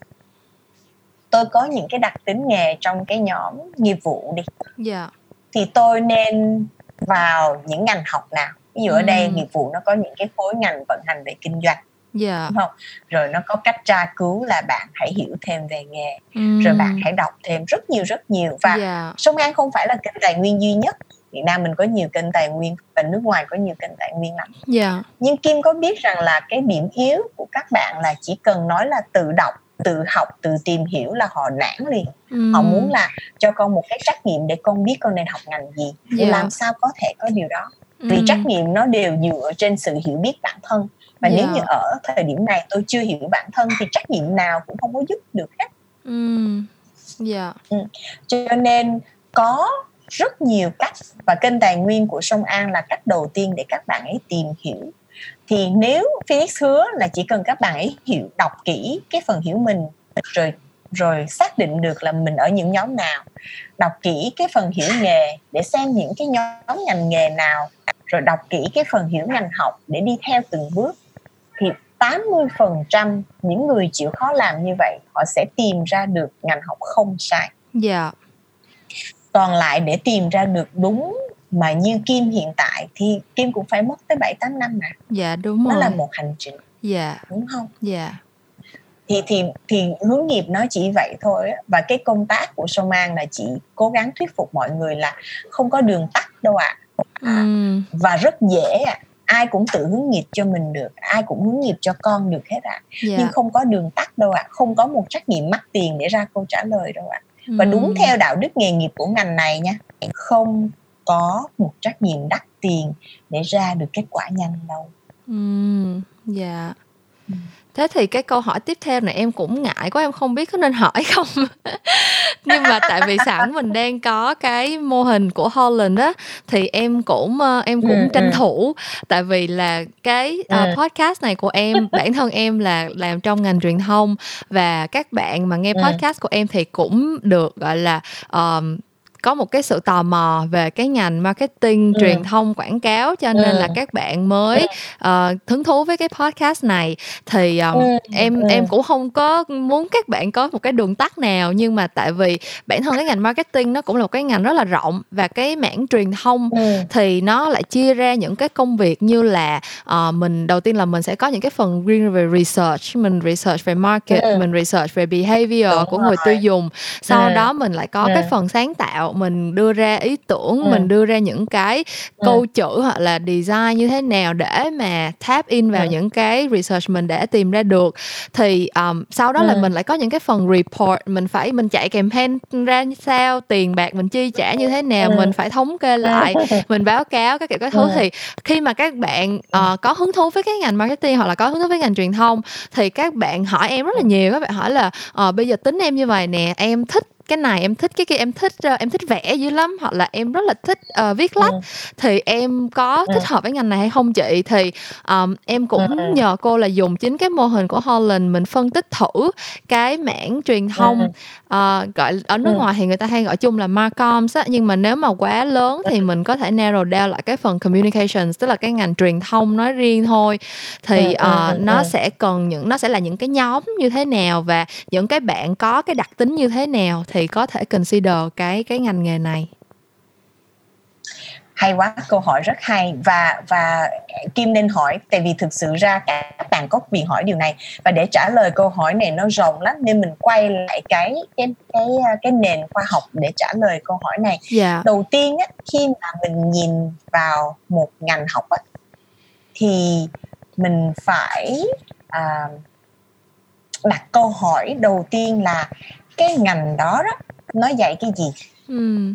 tôi có những cái đặc tính nghề trong cái nhóm nghiệp vụ đi yeah. Dạ. thì tôi nên vào những ngành học nào ví dụ ở đây nghiệp vụ nó có những cái khối ngành vận hành về kinh doanh yeah. Dạ. đúng không rồi nó có cách tra cứu là bạn hãy hiểu thêm về nghề mm. rồi bạn hãy đọc thêm rất nhiều rất nhiều và yeah. sông an không phải là kênh tài nguyên duy nhất Việt Nam mình có nhiều kênh tài nguyên và nước ngoài có nhiều kênh tài nguyên lắm. Yeah. Nhưng Kim có biết rằng là cái điểm yếu của các bạn là chỉ cần nói là tự đọc, tự học, tự tìm hiểu là họ nản liền. Mm. Họ muốn là cho con một cái trách nhiệm để con biết con nên học ngành gì. Yeah. Làm sao có thể có điều đó? Vì mm. trách nhiệm nó đều dựa trên sự hiểu biết bản thân và yeah. nếu như ở thời điểm này tôi chưa hiểu bản thân thì trách nhiệm nào cũng không có giúp được hết mm. yeah. ừ. cho nên có rất nhiều cách và kênh tài nguyên của sông An là cách đầu tiên để các bạn ấy tìm hiểu thì nếu Phoenix hứa là chỉ cần các bạn ấy hiểu đọc kỹ cái phần hiểu mình rồi rồi xác định được là mình ở những nhóm nào đọc kỹ cái phần hiểu nghề để xem những cái nhóm ngành nghề nào rồi đọc kỹ cái phần hiểu ngành học để đi theo từng bước thì 80% những người chịu khó làm như vậy họ sẽ tìm ra được ngành học không sai. Dạ. Yeah. Còn lại để tìm ra được đúng mà như Kim hiện tại thì Kim cũng phải mất tới 7 8 năm mà. Dạ đúng rồi. Nó là một hành trình. Dạ. Đúng không? Dạ. Thì thì thì hướng nghiệp nó chỉ vậy thôi và cái công tác của Sông An là chỉ cố gắng thuyết phục mọi người là không có đường tắt đâu ạ. À. Mm. Và rất dễ ạ. À ai cũng tự hướng nghiệp cho mình được ai cũng hướng nghiệp cho con được hết ạ à. Dạ. yeah. nhưng không có đường tắt đâu ạ à. không có một trách nhiệm mắc tiền để ra câu trả lời đâu ạ à. và đúng theo đạo đức nghề nghiệp của ngành này nha không có một trách nhiệm đắt tiền để ra được kết quả nhanh đâu ừ dạ yeah thế thì cái câu hỏi tiếp theo này em cũng ngại quá em không biết có nên hỏi không? <laughs> Nhưng mà tại vì sẵn mình đang có cái mô hình của Holland á thì em cũng ờ, em cũng ừ, tranh ừ. thủ. Tại vì là cái uh, podcast này của em <laughs> bản thân em là làm trong ngành truyền thông và các bạn mà nghe podcast của em thì cũng được gọi là um, có một cái sự tò mò về cái ngành marketing ừ. truyền thông quảng cáo cho nên ừ. là các bạn mới uh, hứng thú với cái podcast này thì um, ừ. em ừ. em cũng không có muốn các bạn có một cái đường tắt nào nhưng mà tại vì bản thân cái ngành marketing nó cũng là một cái ngành rất là rộng và cái mảng truyền thông ừ. thì nó lại chia ra những cái công việc như là uh, mình đầu tiên là mình sẽ có những cái phần riêng về research mình research về market ừ. mình research về behavior Đúng của rồi. người tiêu dùng sau ừ. đó mình lại có ừ. cái phần sáng tạo mình đưa ra ý tưởng ừ. mình đưa ra những cái ừ. câu chữ hoặc là design như thế nào để mà tap in vào ừ. những cái research mình để tìm ra được thì um, sau đó ừ. là mình lại có những cái phần report mình phải mình chạy campaign ra sao tiền bạc mình chi trả như thế nào ừ. mình phải thống kê lại mình báo cáo các kiểu các thứ ừ. thì khi mà các bạn uh, có hứng thú với cái ngành marketing hoặc là có hứng thú với ngành truyền thông thì các bạn hỏi em rất là nhiều các bạn hỏi là uh, bây giờ tính em như vậy nè em thích cái này em thích cái kia em thích uh, em thích vẽ dữ lắm hoặc là em rất là thích uh, viết lách. Ừ. thì em có ừ. thích hợp với ngành này hay không chị? Thì um, em cũng ừ. nhờ cô là dùng chính cái mô hình của Holland mình phân tích thử cái mảng truyền thông uh, gọi ở nước ngoài thì người ta hay gọi chung là marcoms á nhưng mà nếu mà quá lớn thì mình có thể narrow down lại cái phần communications tức là cái ngành truyền thông nói riêng thôi. Thì uh, nó sẽ cần những nó sẽ là những cái nhóm như thế nào và những cái bạn có cái đặc tính như thế nào thì thì có thể consider cái cái ngành nghề này hay quá câu hỏi rất hay và và kim nên hỏi tại vì thực sự ra các bạn có quyền hỏi điều này và để trả lời câu hỏi này nó rộng lắm nên mình quay lại cái cái cái cái nền khoa học để trả lời câu hỏi này yeah. Dạ. đầu tiên á, khi mà mình nhìn vào một ngành học á, thì mình phải à, đặt câu hỏi đầu tiên là cái ngành đó đó nó dạy cái gì ừ.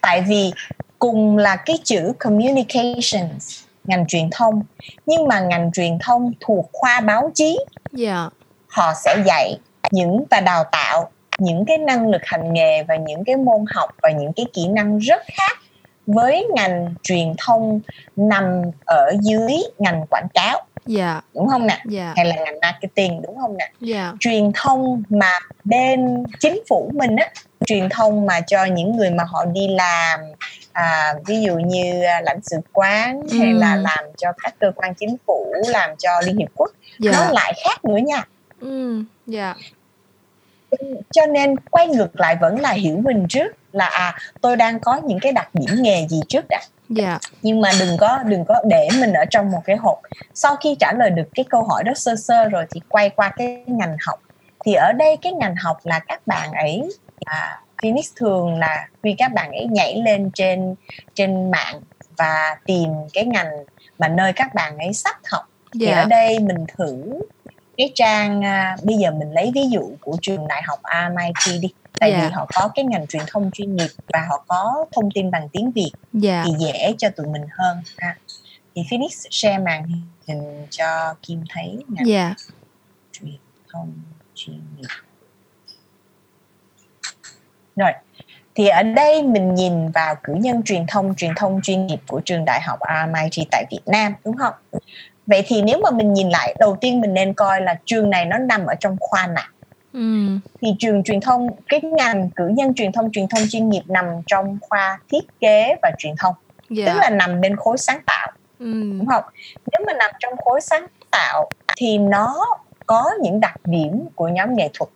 tại vì cùng là cái chữ communications ngành truyền thông nhưng mà ngành truyền thông thuộc khoa báo chí yeah. họ sẽ dạy những và đào tạo những cái năng lực hành nghề và những cái môn học và những cái kỹ năng rất khác với ngành truyền thông nằm ở dưới ngành quảng cáo dạ đúng không nè dạ. hay là ngành marketing đúng không nè dạ. truyền thông mà bên chính phủ mình á truyền thông mà cho những người mà họ đi làm à, ví dụ như à, lãnh sự quán ừ. hay là làm cho các cơ quan chính phủ làm cho liên hiệp quốc dạ. nó lại khác nữa nha ừ dạ cho nên quay ngược lại vẫn là hiểu mình trước là à tôi đang có những cái đặc điểm nghề gì trước đã dạ. nhưng mà đừng có đừng có để mình ở trong một cái hộp sau khi trả lời được cái câu hỏi đó sơ sơ rồi thì quay qua cái ngành học thì ở đây cái ngành học là các bạn ấy à, Phoenix thường là khi các bạn ấy nhảy lên trên trên mạng và tìm cái ngành mà nơi các bạn ấy sắp học yeah. thì dạ. ở đây mình thử cái trang à, bây giờ mình lấy ví dụ của trường đại học MIT đi tại yeah. vì dạ. họ có cái ngành truyền thông chuyên nghiệp và họ có thông tin bằng tiếng Việt yeah. thì dễ cho tụi mình hơn ha thì Phoenix share màn hình cho Kim thấy ngành yeah. truyền thông chuyên nghiệp rồi thì ở đây mình nhìn vào cử nhân truyền thông truyền thông chuyên nghiệp của trường đại học RMIT tại Việt Nam đúng không vậy thì nếu mà mình nhìn lại đầu tiên mình nên coi là trường này nó nằm ở trong khoa nào ừ. thì trường truyền thông cái ngành cử nhân truyền thông truyền thông chuyên nghiệp nằm trong khoa thiết kế và truyền thông yeah. tức là nằm bên khối sáng tạo ừ. đúng không nếu mà nằm trong khối sáng tạo thì nó có những đặc điểm của nhóm nghệ thuật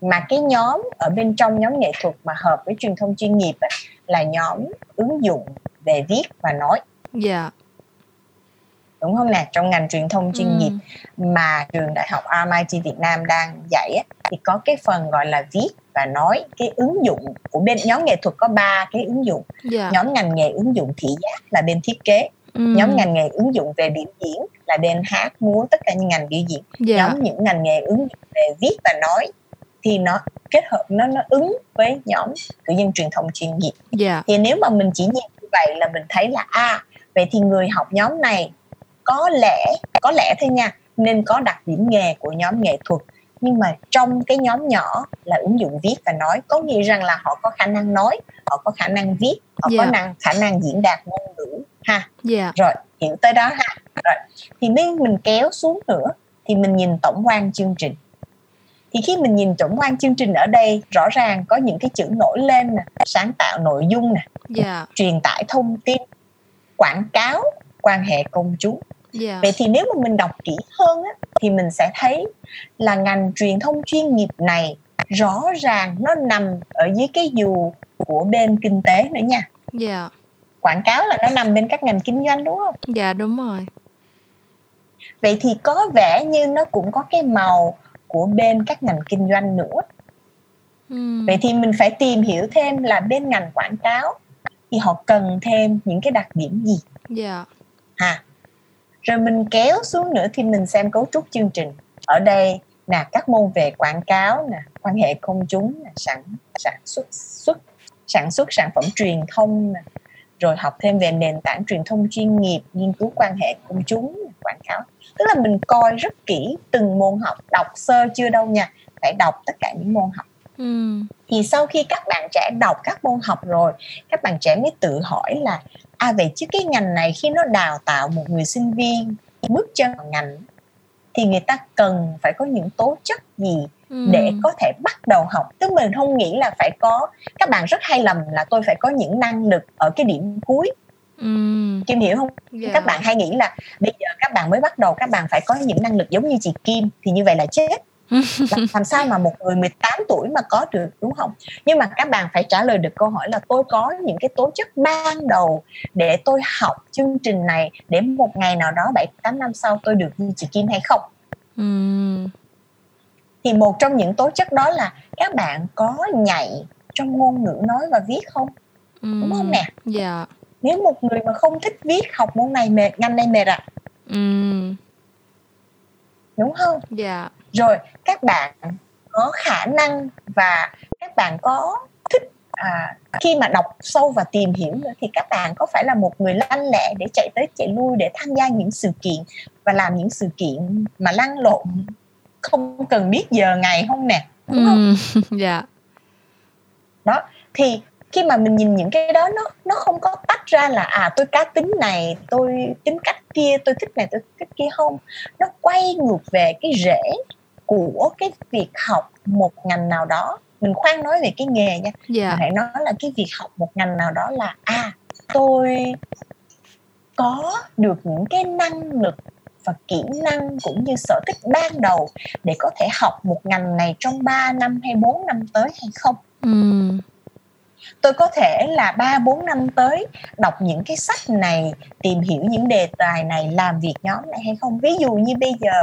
mà cái nhóm ở bên trong nhóm nghệ thuật mà hợp với truyền thông chuyên nghiệp ấy, là nhóm ứng dụng về viết và nói. Dạ. Yeah. Đúng không nè? Trong ngành truyền thông chuyên ừ. nghiệp mà trường đại học RMIT Việt Nam đang dạy ấy, thì có cái phần gọi là viết và nói cái ứng dụng của bên nhóm nghệ thuật có ba cái ứng dụng. Yeah. Dạ. Nhóm ngành nghề ứng dụng thị giác là bên thiết kế. Ừ. Nhóm ngành nghề ứng dụng về biểu diễn là bên hát múa tất cả những ngành biểu diễn. Yeah. Dạ. Nhóm những ngành nghề ứng dụng về viết và nói thì nó kết hợp nó nó ứng với nhóm cử nhân truyền thông chuyên nghiệp yeah. Dạ. thì nếu mà mình chỉ nhìn như vậy là mình thấy là a à, vậy thì người học nhóm này có lẽ có lẽ thôi nha nên có đặc điểm nghề của nhóm nghệ thuật nhưng mà trong cái nhóm nhỏ là ứng dụng viết và nói có nghĩa rằng là họ có khả năng nói họ có khả năng viết họ yeah. có dạ. năng khả năng diễn đạt ngôn ngữ ha yeah. Dạ. rồi hiểu tới đó ha rồi thì mình mình kéo xuống nữa thì mình nhìn tổng quan chương trình thì khi mình nhìn tổng quan chương trình ở đây rõ ràng có những cái chữ nổi lên nè sáng tạo nội dung nè yeah. Dạ. truyền tải thông tin quảng cáo quan hệ công chúng yeah. Vậy thì nếu mà mình đọc kỹ hơn á, thì mình sẽ thấy là ngành truyền thông chuyên nghiệp này rõ ràng nó nằm ở dưới cái dù của bên kinh tế nữa nha yeah. Dạ. quảng cáo là nó nằm bên các ngành kinh doanh đúng không dạ yeah, đúng rồi vậy thì có vẻ như nó cũng có cái màu của bên các ngành kinh doanh nữa ừ. vậy thì mình phải tìm hiểu thêm là bên ngành quảng cáo thì họ cần thêm những cái đặc điểm gì dạ ha rồi mình kéo xuống nữa thì mình xem cấu trúc chương trình. Ở đây là các môn về quảng cáo nè quan hệ công chúng nè sản sản xuất xuất sản xuất sản phẩm truyền thông nè. Rồi học thêm về nền tảng truyền thông chuyên nghiệp nghiên cứu quan hệ công chúng quảng cáo. Tức là mình coi rất kỹ từng môn học. Đọc sơ chưa đâu nha phải đọc tất cả những môn học. Ừ. thì sau khi các bạn trẻ đọc các môn học rồi các bạn trẻ mới tự hỏi là à vậy chứ cái ngành này khi nó đào tạo một người sinh viên bước chân vào ngành thì người ta cần phải có những tố chất gì ừ. để có thể bắt đầu học tức mình không nghĩ là phải có các bạn rất hay lầm là tôi phải có những năng lực ở cái điểm cuối Ừm. Kim hiểu không? Yeah. Các bạn hay nghĩ là bây giờ các bạn mới bắt đầu các bạn phải có những năng lực giống như chị Kim thì như vậy là chết. Làm sao mà một người 18 tuổi mà có được đúng không? Nhưng mà các bạn phải trả lời được câu hỏi là tôi có những cái tố chất ban đầu để tôi học chương trình này để một ngày nào đó 7 8 năm sau tôi được như chị Kim hay không? Thì một trong những tố chất đó là các bạn có nhạy trong ngôn ngữ nói và viết không? Đúng không nè? Dạ nếu một người mà không thích viết học môn này mệt ngành này mệt ạ à. ừ. đúng không dạ rồi các bạn có khả năng và các bạn có thích à, khi mà đọc sâu và tìm hiểu nữa thì các bạn có phải là một người lanh lẹ để chạy tới chạy lui để tham gia những sự kiện và làm những sự kiện mà lăn lộn không cần biết giờ ngày không nè đúng không? <laughs> Dạ. yeah. Đó thì khi mà mình nhìn những cái đó nó nó không có tách ra là à tôi cá tính này tôi tính cách kia tôi thích này tôi thích kia không nó quay ngược về cái rễ của cái việc học một ngành nào đó mình khoan nói về cái nghề nha yeah. mình hãy nói là cái việc học một ngành nào đó là à tôi có được những cái năng lực và kỹ năng cũng như sở thích ban đầu để có thể học một ngành này trong 3 năm hay 4 năm tới hay không. Ừ. Tôi có thể là 3 4 năm tới đọc những cái sách này, tìm hiểu những đề tài này, làm việc nhóm này hay không. Ví dụ như bây giờ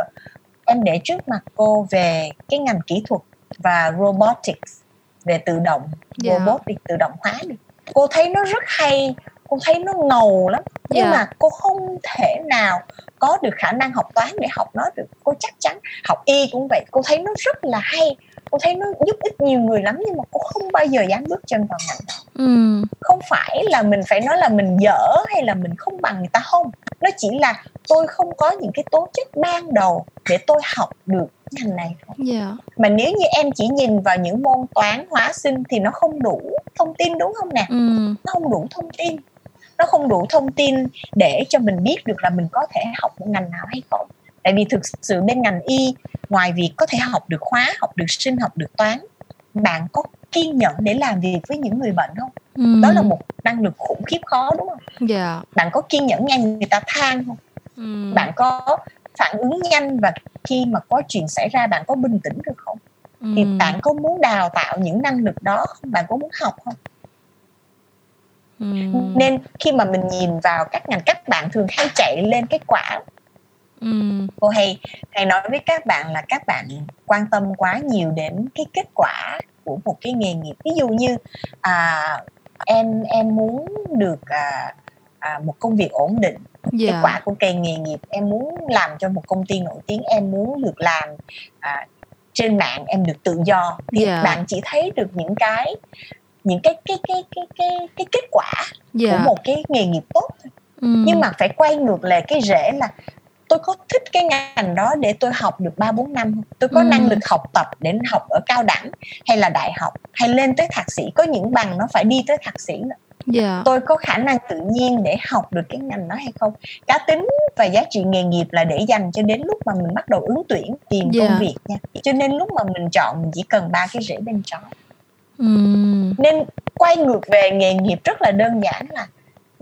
em để trước mặt cô về cái ngành kỹ thuật và robotics về tự động yeah. Dạ. robotics tự động hóa đi cô thấy nó rất hay cô thấy nó ngầu lắm nhưng yeah. Dạ. mà cô không thể nào có được khả năng học toán để học nó được cô chắc chắn học y cũng vậy cô thấy nó rất là hay cô thấy nó giúp ích nhiều người lắm nhưng mà cô không bao giờ dám bước chân vào ngành đó ừ. không phải là mình phải nói là mình dở hay là mình không bằng người ta không nó chỉ là tôi không có những cái tố chất ban đầu để tôi học được ngành này yeah. Dạ. mà nếu như em chỉ nhìn vào những môn toán hóa sinh thì nó không đủ thông tin đúng không nè ừ. nó không đủ thông tin nó không đủ thông tin để cho mình biết được là mình có thể học một ngành nào hay không tại vì thực sự bên ngành y ngoài việc có thể học được hóa học được sinh học được toán bạn có kiên nhẫn để làm việc với những người bệnh không ừ. đó là một năng lực khủng khiếp khó đúng không yeah. Dạ. bạn có kiên nhẫn nghe người ta than không ừ. bạn có phản ứng nhanh và khi mà có chuyện xảy ra bạn có bình tĩnh được không ừ. thì bạn có muốn đào tạo những năng lực đó không bạn có muốn học không ừ. nên khi mà mình nhìn vào các ngành các bạn thường hay chạy lên cái quả ừ. cô hay hay nói với các bạn là các bạn quan tâm quá nhiều đến cái kết quả của một cái nghề nghiệp ví dụ như à, em em muốn được à, à, một công việc ổn định yeah. kết dạ. quả của cây nghề nghiệp em muốn làm cho một công ty nổi tiếng em muốn được làm à, trên mạng em được tự do thì yeah. Dạ. bạn chỉ thấy được những cái những cái cái cái cái cái cái kết quả yeah. của dạ. một cái nghề nghiệp tốt Ừ. nhưng mà phải quay ngược lại cái rễ là tôi có thích cái ngành đó để tôi học được 3 4 năm Tôi có ừ. năng lực học tập để học ở cao đẳng hay là đại học hay lên tới thạc sĩ, có những bằng nó phải đi tới thạc sĩ nữa. Yeah. Dạ. Tôi có khả năng tự nhiên để học được cái ngành đó hay không? Cá tính và giá trị nghề nghiệp là để dành cho đến lúc mà mình bắt đầu ứng tuyển tìm yeah. công dạ. việc nha. Cho nên lúc mà mình chọn mình chỉ cần ba cái rễ bên trong. Mm. Nên quay ngược về nghề nghiệp rất là đơn giản là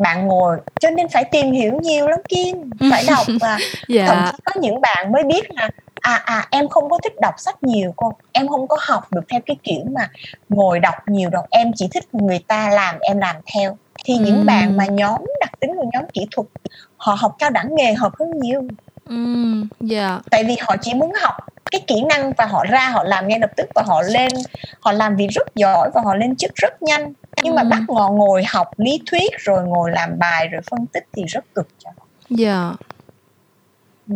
bạn ngồi cho nên phải tìm hiểu nhiều lắm kim. Phải đọc và <laughs> dạ. thậm chí có những bạn mới biết là à à em không có thích đọc sách nhiều cô. Em không có học được theo cái kiểu mà ngồi đọc nhiều đọc em chỉ thích người ta làm em làm theo. Thì ừ. những bạn mà nhóm đặc tính của nhóm kỹ thuật họ học cao đẳng nghề hợp hơn nhiều ừ yeah. tại vì họ chỉ muốn học cái kỹ năng và họ ra họ làm ngay lập tức và họ lên họ làm việc rất giỏi và họ lên chức rất nhanh nhưng mà bắt ngồi ngồi học lý thuyết rồi ngồi làm bài rồi phân tích thì rất cực cho họ dạ ừ.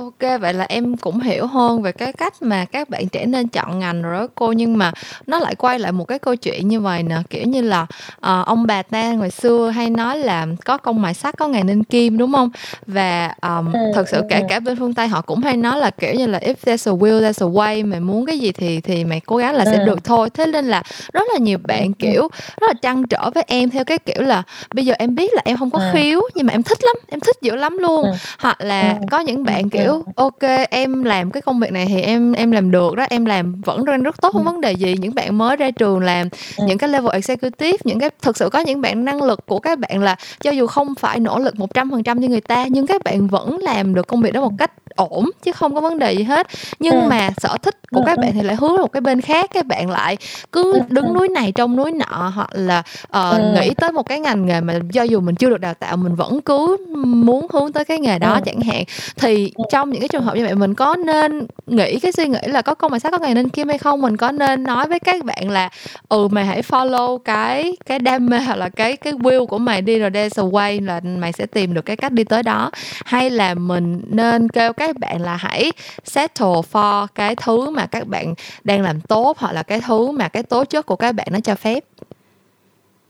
Ok, vậy là em cũng hiểu hơn về cái cách mà các bạn trẻ nên chọn ngành rồi đó cô nhưng mà nó lại quay lại một cái câu chuyện như vậy nè, kiểu như là uh, ông bà ta ngày xưa hay nói là có công mài sắt có ngày nên kim đúng không? Và um, thật sự cả ừ. cả bên phương Tây họ cũng hay nói là kiểu như là if there's a will there's a way mày muốn cái gì thì thì mày cố gắng là sẽ ừ. được thôi. Thế nên là rất là nhiều bạn ừ, kiểu rất là trăn trở với em theo cái kiểu là bây giờ em biết là em không có khiếu nhưng mà em thích lắm, em thích dữ lắm luôn. Hoặc là có những bạn kiểu kiểu ok em làm cái công việc này thì em em làm được đó. Em làm vẫn rất rất tốt không vấn đề gì. Những bạn mới ra trường làm những cái level executive những cái thực sự có những bạn năng lực của các bạn là cho dù không phải nỗ lực một trăm phần trăm như người ta nhưng các bạn vẫn làm được công việc đó một cách ổn chứ không có vấn đề gì hết. Nhưng mà sở thích của các bạn thì lại hướng một cái bên khác các bạn lại cứ đứng núi này trong núi nọ hoặc là uh, nghĩ tới một cái ngành nghề mà do dù mình chưa được đào tạo mình vẫn cứ muốn hướng tới cái nghề đó chẳng hạn. Thì trong những cái trường hợp như vậy mình có nên nghĩ cái suy nghĩ là có công mà sắt có ngày nên kim hay không? Mình có nên nói với các bạn là ừ mày hãy follow cái cái đam mê hoặc là cái cái will của mày đi rồi there's a way là mày sẽ tìm được cái cách đi tới đó. Hay là mình nên kêu các bạn là hãy settle for cái thứ mà các bạn đang làm tốt hoặc là cái thứ mà cái tố chất của các bạn nó cho phép.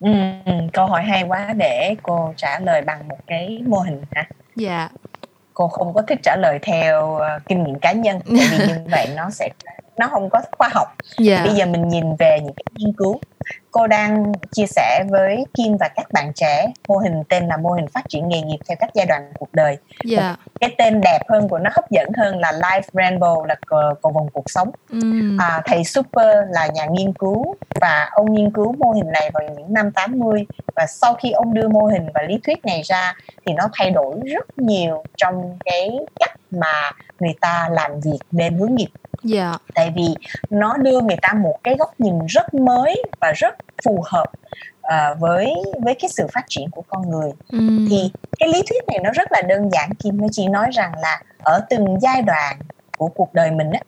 Ừ, câu hỏi hay quá để cô trả lời bằng một cái mô hình hả? Dạ. Cô không có thích trả lời theo uh, kinh nghiệm cá nhân vì <laughs> như vậy nó sẽ nó không có khoa học yeah. bây giờ mình nhìn về những cái nghiên cứu cô đang chia sẻ với Kim và các bạn trẻ mô hình tên là mô hình phát triển nghề nghiệp theo các giai đoạn cuộc đời. Yeah. Cái tên đẹp hơn của nó hấp dẫn hơn là Life Rainbow là cầu, cầu vòng cuộc sống. Mm. À, thầy Super là nhà nghiên cứu và ông nghiên cứu mô hình này vào những năm 80 và sau khi ông đưa mô hình và lý thuyết này ra thì nó thay đổi rất nhiều trong cái cách mà người ta làm việc bên hướng nghiệp dạ. Tại vì nó đưa người ta một cái góc nhìn rất mới và rất phù hợp uh, với với cái sự phát triển của con người. Mm. thì cái lý thuyết này nó rất là đơn giản. Kim nó chỉ nói rằng là ở từng giai đoạn của cuộc đời mình á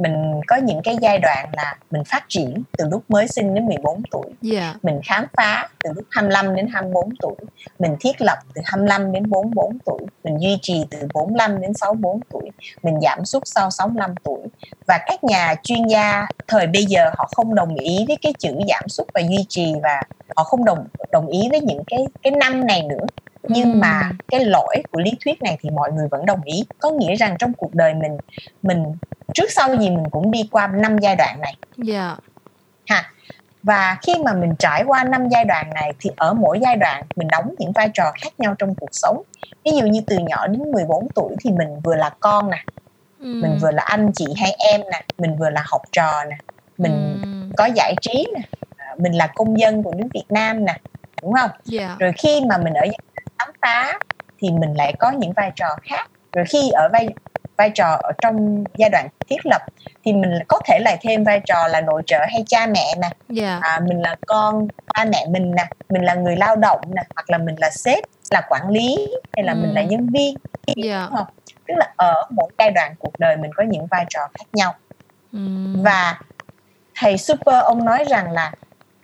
mình có những cái giai đoạn là mình phát triển từ lúc mới sinh đến 14 tuổi. Yeah. Dạ. mình khám phá từ lúc 25 đến 24 tuổi. Mình thiết lập từ 25 đến 44 tuổi. Mình duy trì từ 45 đến 64 tuổi. Mình giảm sút sau 65 tuổi. Và các nhà chuyên gia thời bây giờ họ không đồng ý với cái chữ giảm sút và duy trì và họ không đồng đồng ý với những cái cái năm này nữa nhưng mà cái lỗi của lý thuyết này thì mọi người vẫn đồng ý có nghĩa rằng trong cuộc đời mình mình trước sau gì mình cũng đi qua năm giai đoạn này dạ yeah. ha và khi mà mình trải qua năm giai đoạn này thì ở mỗi giai đoạn mình đóng những vai trò khác nhau trong cuộc sống ví dụ như từ nhỏ đến 14 tuổi thì mình vừa là con nè mm. mình vừa là anh chị hay em nè mình vừa là học trò nè mình mm. có giải trí nè à, mình là công dân của nước Việt Nam nè đúng không yeah. Dạ. rồi khi mà mình ở phá thì mình lại có những vai trò khác rồi khi ở vai vai trò ở trong giai đoạn thiết lập thì mình có thể lại thêm vai trò là nội trợ hay cha mẹ nè yeah. Dạ. à, mình là con ba mẹ mình nè mình là người lao động nè hoặc là mình là sếp là quản lý hay là mm. mình là nhân viên yeah. Đúng không tức là ở mỗi giai đoạn cuộc đời mình có những vai trò khác nhau mm. và thầy super ông nói rằng là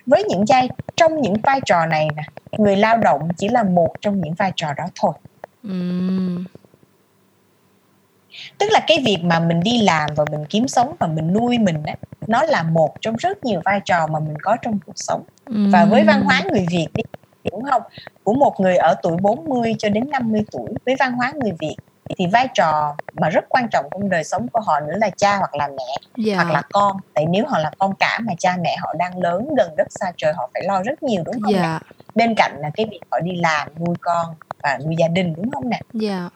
với những vai trong những vai trò này nè người lao động chỉ là một trong những vai trò đó thôi mm. tức là cái việc mà mình đi làm và mình kiếm sống và mình nuôi mình á nó là một trong rất nhiều vai trò mà mình có trong cuộc sống mm. và với văn hóa người Việt đi đúng không của một người ở tuổi 40 cho đến 50 tuổi với văn hóa người Việt thì vai trò mà rất quan trọng trong đời sống của họ nữa là cha hoặc là mẹ yeah. Dạ. hoặc là con tại nếu họ là con cả mà cha mẹ họ đang lớn gần đất xa trời họ phải lo rất nhiều đúng không yeah. nè dạ. bên cạnh là cái việc họ đi làm nuôi con và nuôi gia đình đúng không nè yeah. Dạ.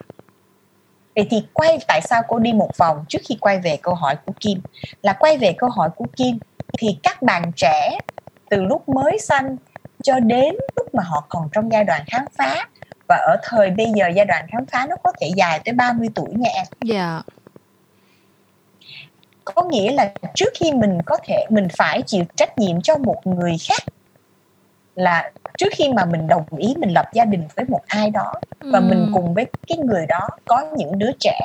vậy thì quay tại sao cô đi một vòng trước khi quay về câu hỏi của Kim là quay về câu hỏi của Kim thì các bạn trẻ từ lúc mới sanh cho đến lúc mà họ còn trong giai đoạn khám phá và ở thời bây giờ giai đoạn khám phá nó có thể dài tới 30 tuổi nha em. Dạ. Có nghĩa là trước khi mình có thể mình phải chịu trách nhiệm cho một người khác là trước khi mà mình đồng ý mình lập gia đình với một ai đó và ừ. mình cùng với cái người đó có những đứa trẻ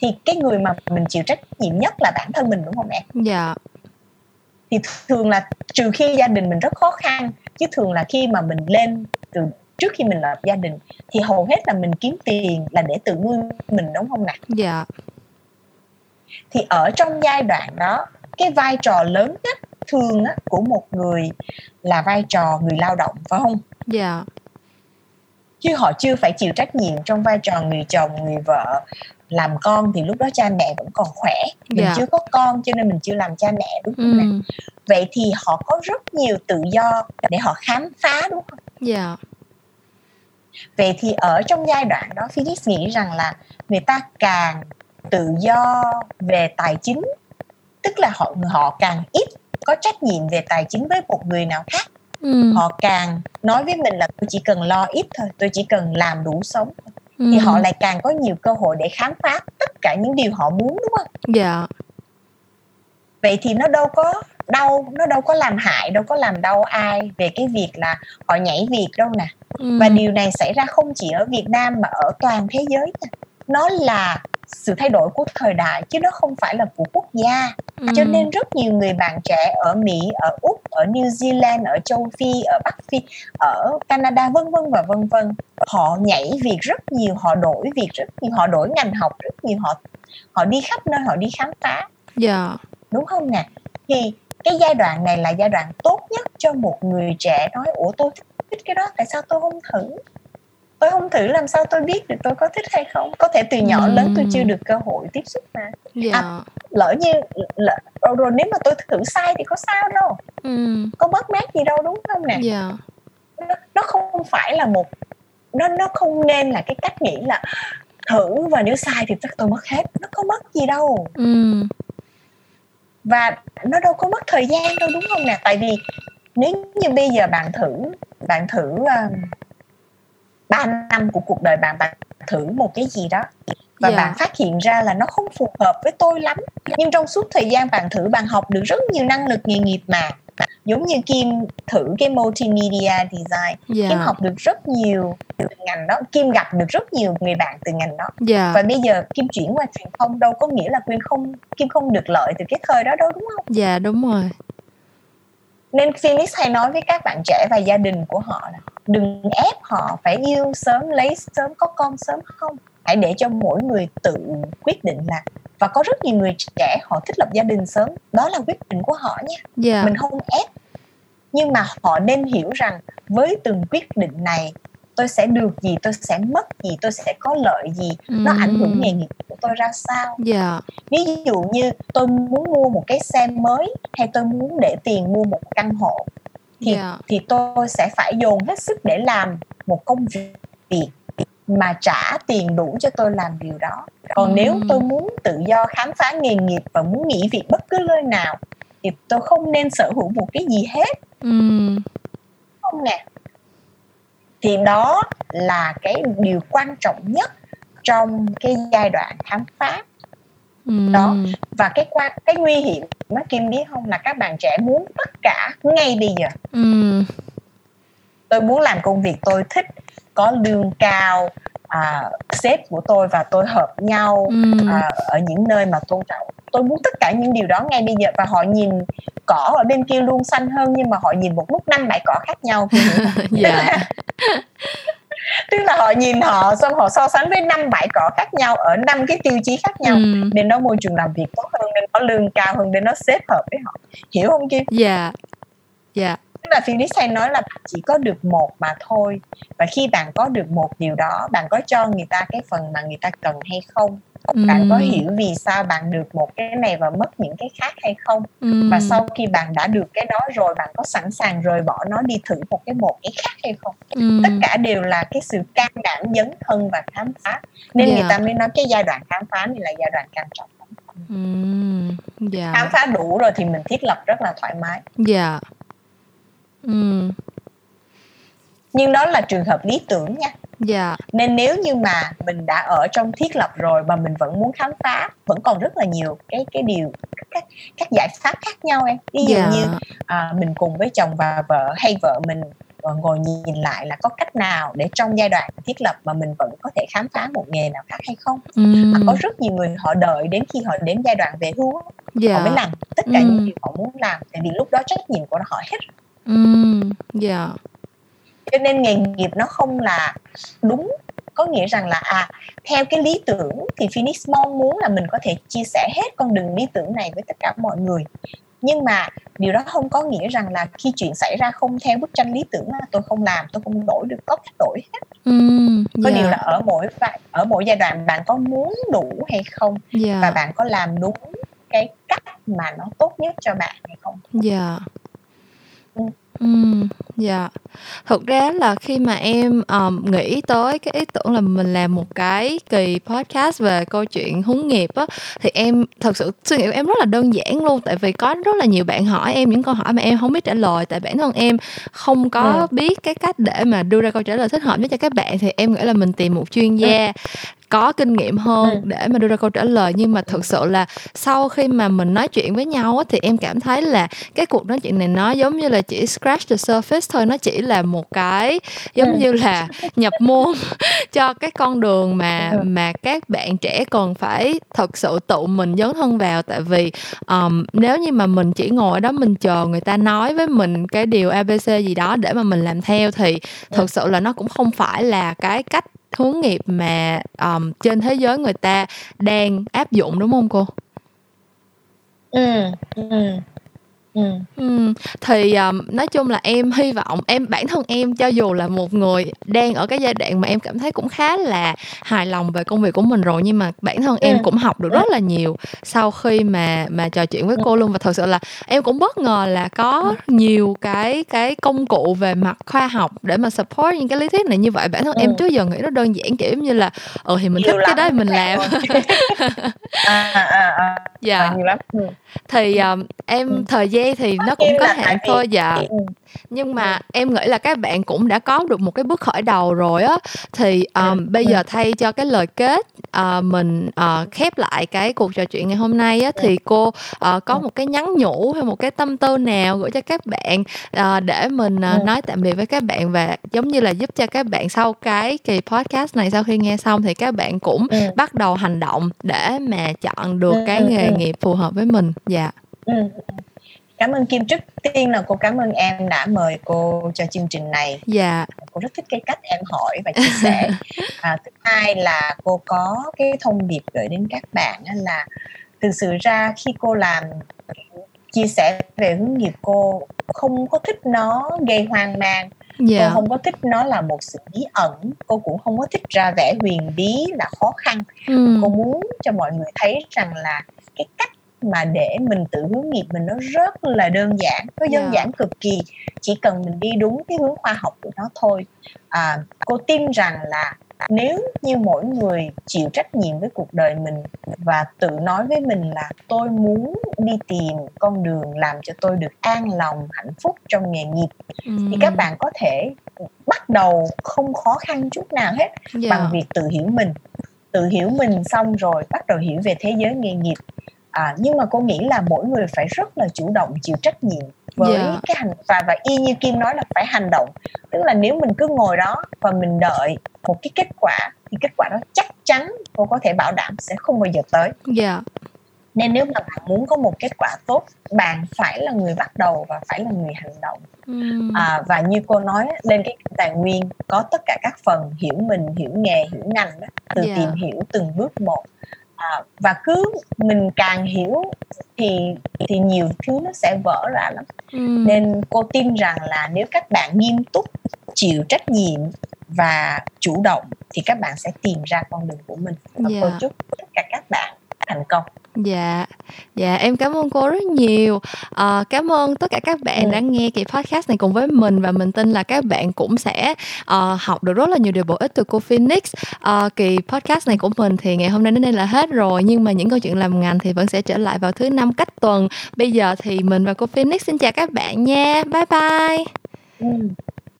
thì cái người mà mình chịu trách nhiệm nhất là bản thân mình đúng không em? Dạ. Thì thường là trừ khi gia đình mình rất khó khăn chứ thường là khi mà mình lên từ trước khi mình lập gia đình thì hầu hết là mình kiếm tiền là để tự nuôi mình đúng không nè dạ. Thì ở trong giai đoạn đó cái vai trò lớn nhất thường á, của một người là vai trò người lao động phải không? Dạ. Chứ họ chưa phải chịu trách nhiệm trong vai trò người chồng người vợ làm con thì lúc đó cha mẹ vẫn còn khỏe. Mình yeah. chưa có con cho nên mình chưa làm cha mẹ đúng không ừ. vậy thì họ có rất nhiều tự do để họ khám phá đúng không? Dạ vậy thì ở trong giai đoạn đó Phyllis nghĩ rằng là người ta càng tự do về tài chính tức là họ họ càng ít có trách nhiệm về tài chính với một người nào khác. Ừ. họ càng nói với mình là tôi chỉ cần lo ít thôi tôi chỉ cần làm đủ sống ừ. thì họ lại càng có nhiều cơ hội để khám phá tất cả những điều họ muốn đúng không? Dạ. Vậy thì nó đâu có đau nó đâu có làm hại đâu có làm đau ai về cái việc là họ nhảy việc đâu nè ừ. và điều này xảy ra không chỉ ở Việt Nam mà ở toàn thế giới nó là sự thay đổi của thời đại chứ nó không phải là của quốc gia. Ừ. cho nên rất nhiều người bạn trẻ ở Mỹ ở Úc ở New Zealand ở châu Phi ở Bắc Phi ở Canada vân vân và vân vân. Họ nhảy việc rất nhiều họ đổi việc rất nhiều họ đổi ngành học rất nhiều họ họ đi khắp nơi họ đi khám phá. Dạ. Yeah đúng không nè? Thì cái giai đoạn này là giai đoạn tốt nhất cho một người trẻ nói ủa tôi thích cái đó tại sao tôi không thử tôi không thử làm sao tôi biết được tôi có thích hay không có thể từ nhỏ ừ. lớn tôi chưa được cơ hội tiếp xúc mà yeah. à, lỡ như lỡ, rồi, rồi nếu mà tôi thử sai thì có sao đâu ừ. có mất mát gì đâu đúng không nè yeah. nó, nó không phải là một nó nó không nên là cái cách nghĩ là thử và nếu sai thì chắc tôi mất hết nó có mất gì đâu ừ. và nó đâu có mất thời gian đâu đúng không nè tại vì nếu như bây giờ bạn thử bạn thử uh, 3 năm của cuộc đời bạn bạn thử một cái gì đó và yeah. Dạ. bạn phát hiện ra là nó không phù hợp với tôi lắm nhưng trong suốt thời gian bạn thử bạn học được rất nhiều năng lực nghề nghiệp mà giống như kim thử cái multimedia design yeah. Dạ. kim học được rất nhiều từ ngành đó kim gặp được rất nhiều người bạn từ ngành đó yeah. Dạ. và bây giờ kim chuyển qua truyền thông đâu có nghĩa là kim không kim không được lợi từ cái thời đó đâu đúng không dạ yeah, đúng rồi nên Phoenix hay nói với các bạn trẻ và gia đình của họ là đừng ép họ phải yêu sớm lấy sớm có con sớm không hãy để cho mỗi người tự quyết định là và có rất nhiều người trẻ họ thích lập gia đình sớm đó là quyết định của họ nha yeah. Dạ. mình không ép nhưng mà họ nên hiểu rằng với từng quyết định này tôi sẽ được gì tôi sẽ mất gì tôi sẽ có lợi gì mm. nó ảnh hưởng nghề nghiệp của tôi ra sao yeah. Dạ. ví dụ như tôi muốn mua một cái xe mới hay tôi muốn để tiền mua một căn hộ thì yeah. Dạ. thì tôi sẽ phải dồn hết sức để làm một công việc mà trả tiền đủ cho tôi làm điều đó còn mm. nếu tôi muốn tự do khám phá nghề nghiệp và muốn nghỉ việc bất cứ nơi nào thì tôi không nên sở hữu một cái gì hết mm. không nè thì đó là cái điều quan trọng nhất trong cái giai đoạn khám phá ừ. đó và cái quan cái nguy hiểm mà kim biết không là các bạn trẻ muốn tất cả ngay bây giờ ừ. tôi muốn làm công việc tôi thích có lương cao à, sếp của tôi và tôi hợp nhau ừ. à, ở những nơi mà tôn trọng. Tôi muốn tất cả những điều đó ngay bây giờ và họ nhìn cỏ ở bên kia luôn xanh hơn nhưng mà họ nhìn một lúc năm bãi cỏ khác nhau. <laughs> Dạ. <laughs> tức là họ nhìn họ xong họ so sánh với năm bãi cỏ khác nhau ở năm cái tiêu chí khác nhau. Ừ. nên nó môi trường làm việc tốt hơn nên nó lương cao hơn nên nó xếp hợp với họ. Hiểu không kim? Dạ. Dạ tức là Phoenix hay nói là chỉ có được một mà thôi và khi bạn có được một điều đó bạn có cho người ta cái phần mà người ta cần hay không bạn có hiểu vì sao bạn được một cái này và mất những cái khác hay không ừ. và sau khi bạn đã được cái đó rồi bạn có sẵn sàng rời bỏ nó đi thử một cái một cái khác hay không ừ. tất cả đều là cái sự can đảm dấn thân và khám phá nên yeah. người ta mới nói cái giai đoạn khám phá này là giai đoạn quan trọng ừ. yeah. khám phá đủ rồi thì mình thiết lập rất là thoải mái dạ yeah. Ừ. nhưng đó là trường hợp lý tưởng nha Dạ. Nên nếu như mà mình đã ở trong thiết lập rồi mà mình vẫn muốn khám phá, vẫn còn rất là nhiều cái cái điều các các giải pháp khác nhau em. Ví dụ dạ. như à, mình cùng với chồng và vợ hay vợ mình ờ, ngồi nhìn lại là có cách nào để trong giai đoạn thiết lập mà mình vẫn có thể khám phá một nghề nào khác hay không mm. à, có rất nhiều người họ đợi đến khi họ đến giai đoạn về hưu yeah. họ mới làm tất cả mm. những điều họ muốn làm tại vì lúc đó trách nhiệm của họ hết mm. yeah cho nên nghề nghiệp nó không là đúng có nghĩa rằng là à theo cái lý tưởng thì Phoenix mong muốn là mình có thể chia sẻ hết con đường lý tưởng này với tất cả mọi người nhưng mà điều đó không có nghĩa rằng là khi chuyện xảy ra không theo bức tranh lý tưởng là tôi không làm tôi không đổi được có cách đổi hết mm, yeah. có điều là ở mỗi ở mỗi giai đoạn bạn có muốn đủ hay không yeah. và bạn có làm đúng cái cách mà nó tốt nhất cho bạn hay không dạ yeah. Ừ. Dạ. Thực ra là khi mà em, ờm, nghĩ tới cái ý tưởng là mình làm một cái kỳ podcast về câu chuyện hướng nghiệp á, thì em thật sự suy nghĩ của em rất là đơn giản luôn, tại vì có rất là nhiều bạn hỏi em những câu hỏi mà em hông biết trả lời, tại bản thân em không có Ừm. biết cái cách để mà đưa ra câu trả lời thích hợp nhất cho các bạn, thì em nghĩ là mình tìm một chuyên gia có kinh nghiệm hơn ừ. để mà đưa ra câu trả lời nhưng mà thực sự là sau khi mà mình nói chuyện với nhau á, thì em cảm thấy là cái cuộc nói chuyện này nó giống như là chỉ scratch the surface thôi nó chỉ là một cái giống ừ. như là nhập môn <laughs> cho cái con đường mà ừ. mà các bạn trẻ cần phải thật sự tự mình dấn thân vào tại vì um, nếu như mà mình chỉ ngồi ở đó mình chờ người ta nói với mình cái điều abc gì đó để mà mình làm theo thì thực sự là nó cũng không phải là cái cách hướng nghiệp mà um, trên thế giới người ta đang áp dụng đúng không cô? ừ ừ Ừm. thì, ờm, nói chung là em hy vọng em bản thân em cho dù là một người đang ở cái giai đoạn mà em cảm thấy cũng khá là hài lòng về công việc của mình rồi, nhưng mà bản thân em cũng học được rất là nhiều sau khi mà mà trò chuyện với cô luôn. Và thật sự là em cũng bất ngờ là có nhiều cái cái công cụ về mặt khoa học để mà support những cái lý thuyết này như vậy. Bản thân em trước giờ nghĩ nó đơn giản, kiểu như là, ừ, thì mình thích cái đó mình làm. <laughs> À, à, à, Dạ. nhiều lắm. Ừm. Thì, ờm, em thời gian thì nó cũng có hạn thôi, dạ. Nhưng mà em nghĩ là các bạn cũng đã có được một cái bước khởi đầu rồi á, thì, ờm, bây giờ thay cho cái lời kết, ờ, mình, ờ, khép lại cái cuộc trò chuyện ngày hôm nay á, thì cô, ờ, có một cái nhắn nhủ hay một cái tâm tư nào gửi cho các bạn, ờ, để mình, ờ, nói tạm biệt với các bạn và giống như là giúp cho các bạn sau cái kỳ podcast này, sau khi nghe xong thì các bạn cũng bắt đầu hành động để mà chọn được cái nghề nghiệp phù hợp với mình? Dạ. Ừm, Cảm ơn Kim. Trước tiên là cô cảm ơn em đã mời cô cho chương trình này. Dạ. Cô rất thích cái cách em hỏi và chia sẻ. <laughs> À, thứ hai là cô có cái thông điệp gửi đến các bạn là thực sự ra khi cô làm chia sẻ về hướng nghiệp cô không có thích nó gây hoang mang Dạ. cô không có thích nó là một sự bí ẩn cô cũng không có thích ra vẻ huyền bí là khó khăn Ừm. cô muốn cho mọi người thấy rằng là cái cách mà để mình tự hướng nghiệp mình nó rất là đơn giản nó đơn Dạ. giản cực kỳ. Chỉ cần mình đi đúng cái hướng khoa học của nó thôi. À, cô tin rằng là nếu như mỗi người chịu trách nhiệm với cuộc đời mình và tự nói với mình là tôi muốn đi tìm con đường làm cho tôi được an lòng hạnh phúc trong nghề nghiệp thì các bạn có thể bắt đầu không khó khăn chút nào hết Dạ. bằng việc tự hiểu mình. Tự hiểu mình xong rồi bắt đầu hiểu về thế giới nghề nghiệp à, nhưng mà cô nghĩ là mỗi người phải rất là chủ động chịu trách nhiệm với Dạ. cái hành và và y như kim nói là phải hành động tức là nếu mình cứ ngồi đó và mình đợi một cái kết quả thì kết quả đó chắc chắn cô có thể bảo đảm sẽ không bao giờ tới Dạ. nên nếu mà bạn muốn có một kết quả tốt bạn phải là người bắt đầu và phải là người hành động Ừm. à, và như cô nói lên cái tài nguyên có tất cả các phần hiểu mình hiểu nghề hiểu ngành đó, từ Dạ. tìm hiểu từng bước một à, và cứ mình càng hiểu thì thì nhiều thứ nó sẽ vỡ ra lắm Ừm. nên cô tin rằng là nếu các bạn nghiêm túc chịu trách nhiệm và chủ động thì các bạn sẽ tìm ra con đường của mình và cô Dạ. chúc tất cả các bạn thành công Dạ, dạ em cảm ơn cô rất nhiều. Ờ, cảm ơn tất cả các bạn Ừm. đã nghe kỳ podcast này cùng với mình và mình tin là các bạn cũng sẽ, ờ, học được rất là nhiều điều bổ ích từ cô Phoenix. Ờ, kỳ podcast này của mình thì ngày hôm nay đến đây là hết rồi, nhưng mà những câu chuyện làm ngành thì vẫn sẽ trở lại vào thứ Năm cách tuần. Bây giờ thì mình và cô Phoenix xin chào các bạn nha. Bye bye. ừ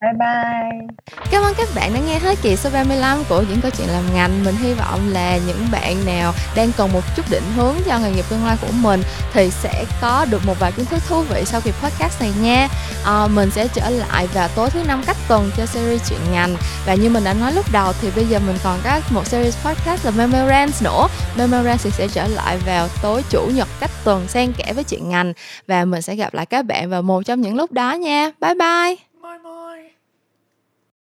bye bye Cảm ơn các bạn đã nghe hết kỳ số 35 của những câu chuyện làm ngành. Mình hy vọng là những bạn nào đang cần một chút định hướng cho nghề nghiệp tương lai của mình thì sẽ có được một vài kiến thức thú vị sau kỳ podcast này nha. À, mình sẽ trở lại vào tối thứ năm cách tuần cho series chuyện ngành và như mình đã nói lúc đầu thì bây giờ mình còn có một series podcast là Memorands nữa. Memorands thì sẽ trở lại vào tối chủ nhật cách tuần xen kẽ với chuyện ngành và mình sẽ gặp lại các bạn vào một trong những lúc đó nha. Bye bye.